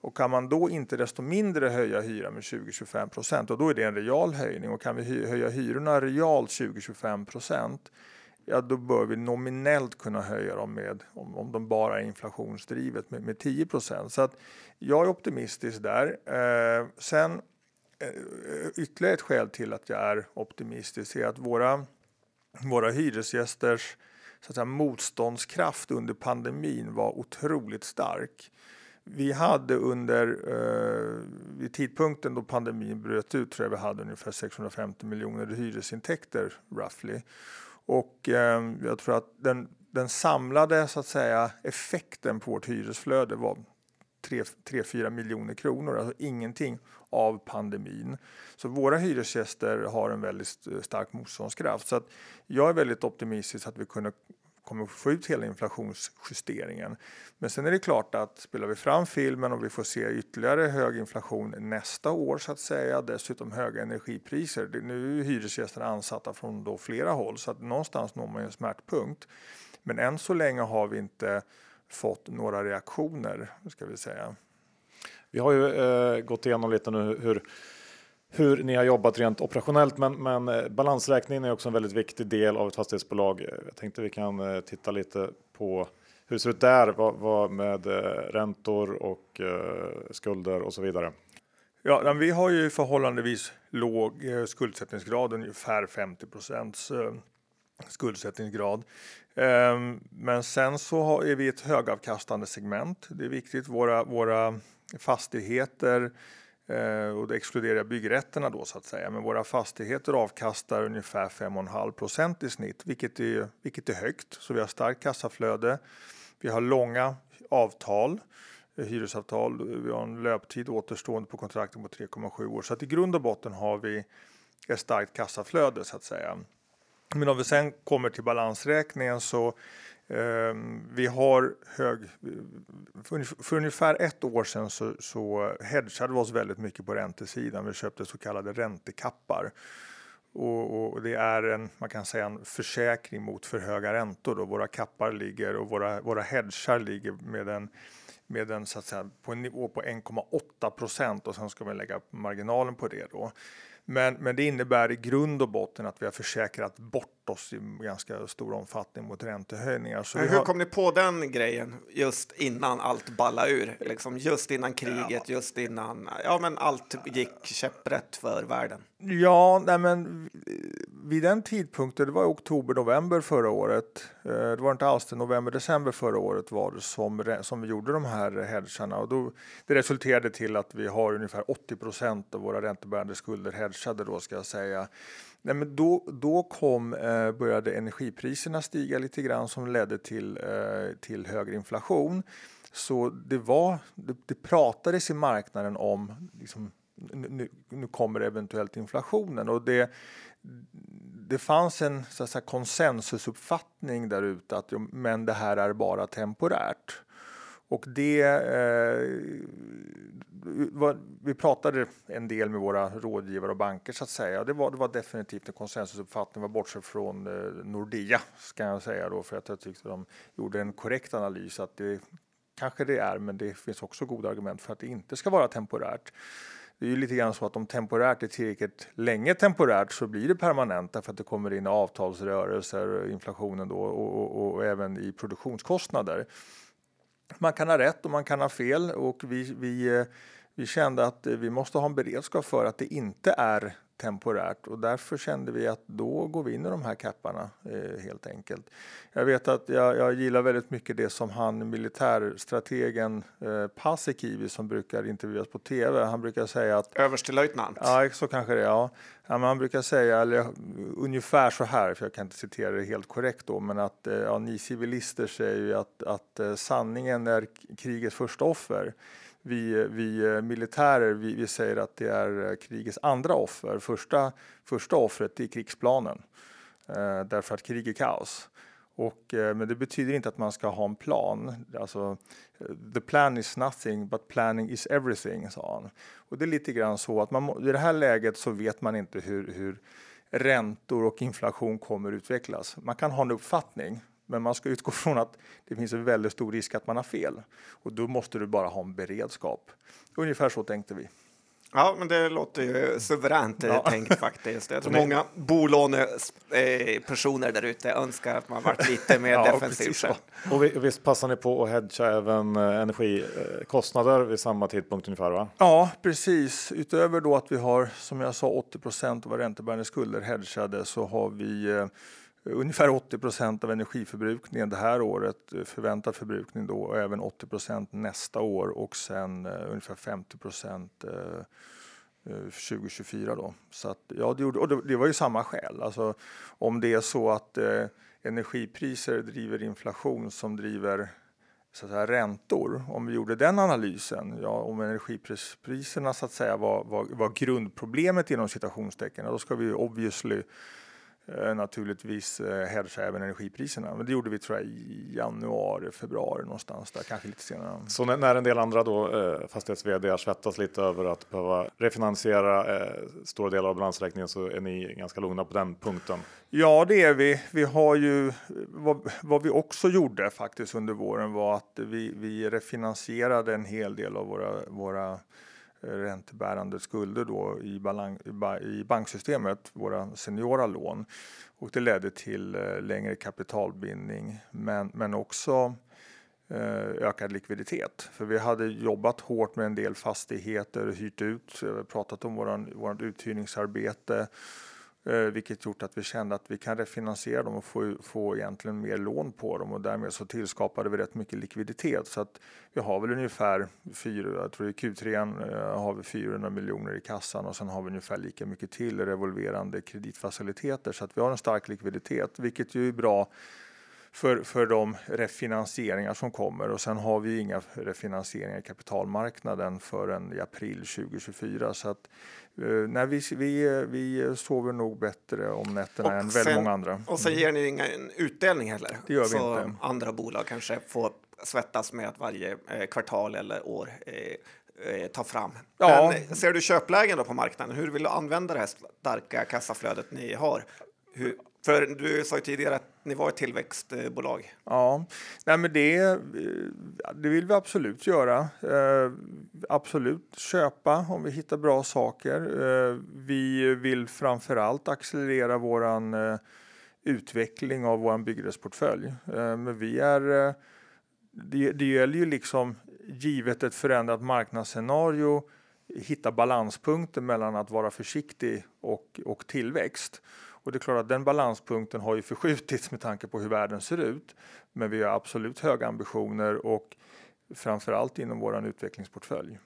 Och kan man då inte desto mindre höja hyran med 20-25 procent och då är det en real höjning och kan vi höja hyrorna realt 20-25 procent ja då bör vi nominellt kunna höja dem med, om, om de bara är inflationsdrivet, med, med 10 procent. Så att jag är optimistisk där. Eh, sen eh, ytterligare ett skäl till att jag är optimistisk är att våra våra hyresgästers så att säga, motståndskraft under pandemin var otroligt stark. Vi hade under, eh, vid tidpunkten då pandemin bröt ut, tror jag vi hade ungefär 650 miljoner hyresintäkter roughly. Och eh, jag tror att den, den samlade så att säga effekten på vårt hyresflöde var 3-4 miljoner kronor, alltså ingenting av pandemin. Så våra hyresgäster har en väldigt stark motståndskraft. Så att jag är väldigt optimistisk att vi kunna, kommer få ut hela inflationsjusteringen. Men sen är det klart att spelar vi fram filmen och vi får se ytterligare hög inflation nästa år så att säga, dessutom höga energipriser. Det, nu är hyresgästerna ansatta från då flera håll så att någonstans når man en smärtpunkt. Men än så länge har vi inte fått några reaktioner, ska vi säga. Vi har ju eh, gått igenom lite nu hur, hur ni har jobbat rent operationellt, men, men eh, balansräkningen är också en väldigt viktig del av ett fastighetsbolag. Jag tänkte vi kan eh, titta lite på hur det ser ut där vad, vad med eh, räntor och skulder och så vidare. Ja, vi har ju förhållandevis låg skuldsättningsgrad, ungefär 50 procents skuldsättningsgrad. Ehm, men sen så är vi ett högavkastande segment. Det är viktigt. Våra, våra fastigheter eh, och det exkluderar byggrätterna då så att säga. Men våra fastigheter avkastar ungefär 5,5 procent i snitt, vilket är, vilket är högt. Så vi har starkt kassaflöde. Vi har långa avtal, eh, hyresavtal. Vi har en löptid återstående på kontrakten på 3,7 år. Så att i grund och botten har vi ett starkt kassaflöde så att säga. Men om vi sen kommer till balansräkningen så eh, vi har hög, för, för ungefär ett år sedan så, så hedgade vi oss väldigt mycket på räntesidan. Vi köpte så kallade räntekappar. Och, och, det är en, man kan säga en försäkring mot för höga räntor. Då. Våra kappar ligger och våra, våra hedgar ligger med en, med en, så att säga, på en nivå på 1,8 procent och sen ska man lägga marginalen på det. Då. Men, men det innebär i grund och botten att vi har försäkrat bort oss i ganska stor omfattning mot räntehöjningar. Så hur har... kom ni på den grejen just innan allt balla ur? Liksom just innan kriget, ja. just innan ja, men allt gick käpprätt för världen? Ja, nej men vid den tidpunkten, det var i oktober, november förra året. Eh, det var inte alls det, november, december förra året var det som, som vi gjorde de här hedgarna och då, det resulterade till att vi har ungefär 80% av våra räntebärande skulder hedgade då ska jag säga. Nej, men då, då kom, eh, började energipriserna stiga lite grann som ledde till, eh, till högre inflation. Så det, var, det, det pratades i marknaden om liksom, nu, nu kommer eventuellt inflationen och det, det fanns en så att säga, konsensusuppfattning där ute att men det här är bara temporärt. Och det, eh, vi pratade en del med våra rådgivare och banker så att säga. Det var, det var definitivt en konsensusuppfattning, var bortsett från eh, Nordea ska jag säga då, för att jag tyckte de gjorde en korrekt analys att det kanske det är, men det finns också goda argument för att det inte ska vara temporärt. Det är ju lite grann så att om temporärt är tillräckligt länge temporärt så blir det permanent därför att det kommer in avtalsrörelser, inflationen då och, och, och även i produktionskostnader. Man kan ha rätt och man kan ha fel och vi, vi, eh, vi kände att vi måste ha en beredskap för att det inte är temporärt och därför kände vi att då går vi in i de här kapparna eh, helt enkelt. Jag vet att jag, jag gillar väldigt mycket det som han militärstrategen eh, Paasikivi som brukar intervjuas på tv. Han brukar säga att överstelöjtnant. Ja, så kanske det ja. ja han brukar säga eller ungefär så här, för jag kan inte citera det helt korrekt då, men att eh, ja, ni civilister säger ju att, att eh, sanningen är krigets första offer vi, vi eh, militärer vi, vi, säger att det är eh, krigets andra offer. Första, första offret är krigsplanen eh, därför att krig är kaos. Och, eh, men det betyder inte att man ska ha en plan. Alltså, eh, the plan is nothing but planning is everything, sa han. Och det är lite grann så att man, i det här läget så vet man inte hur, hur räntor och inflation kommer utvecklas. Man kan ha en uppfattning, men man ska utgå från att det finns en väldigt stor risk att man har fel och då måste du bara ha en beredskap. Ungefär så tänkte vi. Ja, men det låter ju suveränt ja. tänkt faktiskt. Jag tror många bolånepersoner där ute önskar att man varit lite mer ja, defensiv. Och visst passar ni på att hedga även eh, energikostnader vid samma tidpunkt ungefär? Va? Ja, precis. Utöver då att vi har, som jag sa, 80 procent av våra räntebärande skulder hedgade så har vi eh, ungefär 80 procent av energiförbrukningen det här året, eh, förväntad förbrukning då, och även 80 procent nästa år och sen eh, ungefär 50 procent eh, eh, uh, 2024 då. Så att, ja, det, gjorde, och det, det, var ju samma skäl. Alltså, om det är så att eh, energipriser driver inflation som driver så att säga, räntor, om vi gjorde den analysen, ja, om energipriserna så att säga var, var, var grundproblemet inom citationstecken, ja, då ska vi obviously naturligtvis eh, hedga även energipriserna. Men det gjorde vi tror jag i januari, februari någonstans där, kanske lite senare. Så när en del andra då eh, fastighets vd svettas lite över att behöva refinansiera eh, stora delar av balansräkningen så är ni ganska lugna på den punkten? Ja, det är vi. Vi har ju vad, vad vi också gjorde faktiskt under våren var att vi, vi refinansierade en hel del av våra, våra räntebärande skulder då i, balans, i banksystemet, våra seniora lån. Och det ledde till eh, längre kapitalbindning men, men också eh, ökad likviditet. För vi hade jobbat hårt med en del fastigheter, hyrt ut, eh, pratat om vårt uthyrningsarbete Eh, vilket gjort att vi kände att vi kan refinansiera dem och få, få egentligen mer lån på dem och därmed så tillskapade vi rätt mycket likviditet. Så att vi har väl ungefär, fyra, jag tror i Q3 eh, har vi 400 miljoner i kassan och sen har vi ungefär lika mycket till revolverande kreditfaciliteter. Så att vi har en stark likviditet, vilket ju är bra för, för de refinansieringar som kommer och sen har vi inga refinansieringar i kapitalmarknaden förrän i april 2024. Så att Uh, nej, vi, vi, vi sover nog bättre om nätterna och än sen, väldigt många andra. Och sen ger ni ingen utdelning heller. Det gör vi så inte. andra bolag kanske får svettas med att varje eh, kvartal eller år eh, eh, ta fram. Ja. Men ser du köplägen då på marknaden? Hur vill du använda det här starka kassaflödet ni har? Hur, för du sa ju tidigare att ni var ett tillväxtbolag. Ja, Nej, men det, eh, det vill vi absolut göra. Eh, absolut köpa om vi hittar bra saker. Eh, vi vill framför allt accelerera våran eh, utveckling av våran byggrättsportfölj. Eh, men vi är, eh, det, det gäller ju liksom givet ett förändrat marknadsscenario hitta balanspunkter mellan att vara försiktig och, och tillväxt. Och det är klart att den balanspunkten har ju förskjutits med tanke på hur världen ser ut. Men vi har absolut höga ambitioner och framförallt inom vår utvecklingsportfölj.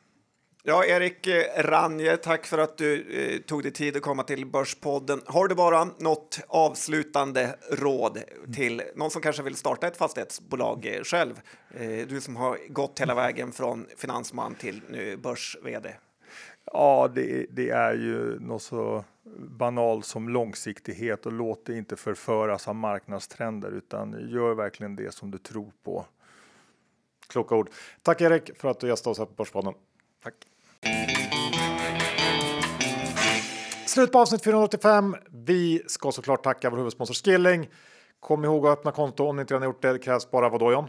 Ja, Erik eh, Ranje, tack för att du eh, tog dig tid att komma till Börspodden. Har du bara något avslutande råd till någon som kanske vill starta ett fastighetsbolag eh, själv? Eh, du som har gått hela vägen från finansman till nu börs-vd. Ja, det, det, är ju något så banal som långsiktighet och låt dig inte förföras av marknadstrender utan gör verkligen det som du tror på. Kloka ord. Tack Erik för att du gästade oss här på Börspodden. Tack. Slut på avsnitt 485. Vi ska såklart tacka vår huvudsponsor Skilling. Kom ihåg att öppna konto om ni inte redan gjort det. Det krävs bara vad då John?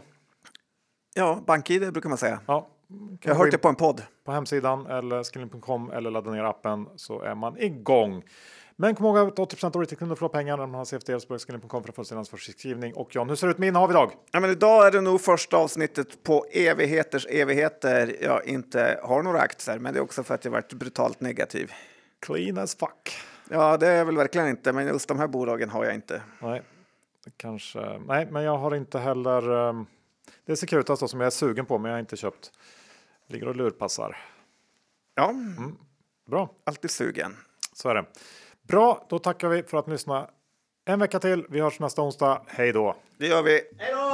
Ja, BankID brukar man säga. Ja, jag har hört det på en podd. på hemsidan eller skilling.com eller ladda ner appen så är man igång. Men kom ihåg att 80% av retailkunder förlorar pengar när man har CFD på skilling.com för fullständig ansvarsskrivning. Och John, hur ser det ut med innehav idag? Ja, men idag är det nog första avsnittet på evigheters evigheter jag inte har några aktier, men det är också för att jag varit brutalt negativ. Clean as fuck. Ja, det är jag väl verkligen inte, men just de här bolagen har jag inte. Nej, kanske. Nej, men jag har inte heller. Um, det är Securitas då som jag är sugen på, men jag har inte köpt. Ligger och lurpassar. Ja, Bra, alltid sugen. så är det. Bra, då tackar vi för att ni lyssnade en vecka till. Vi hörs nästa onsdag. Hej då! Det gör vi. Hej då!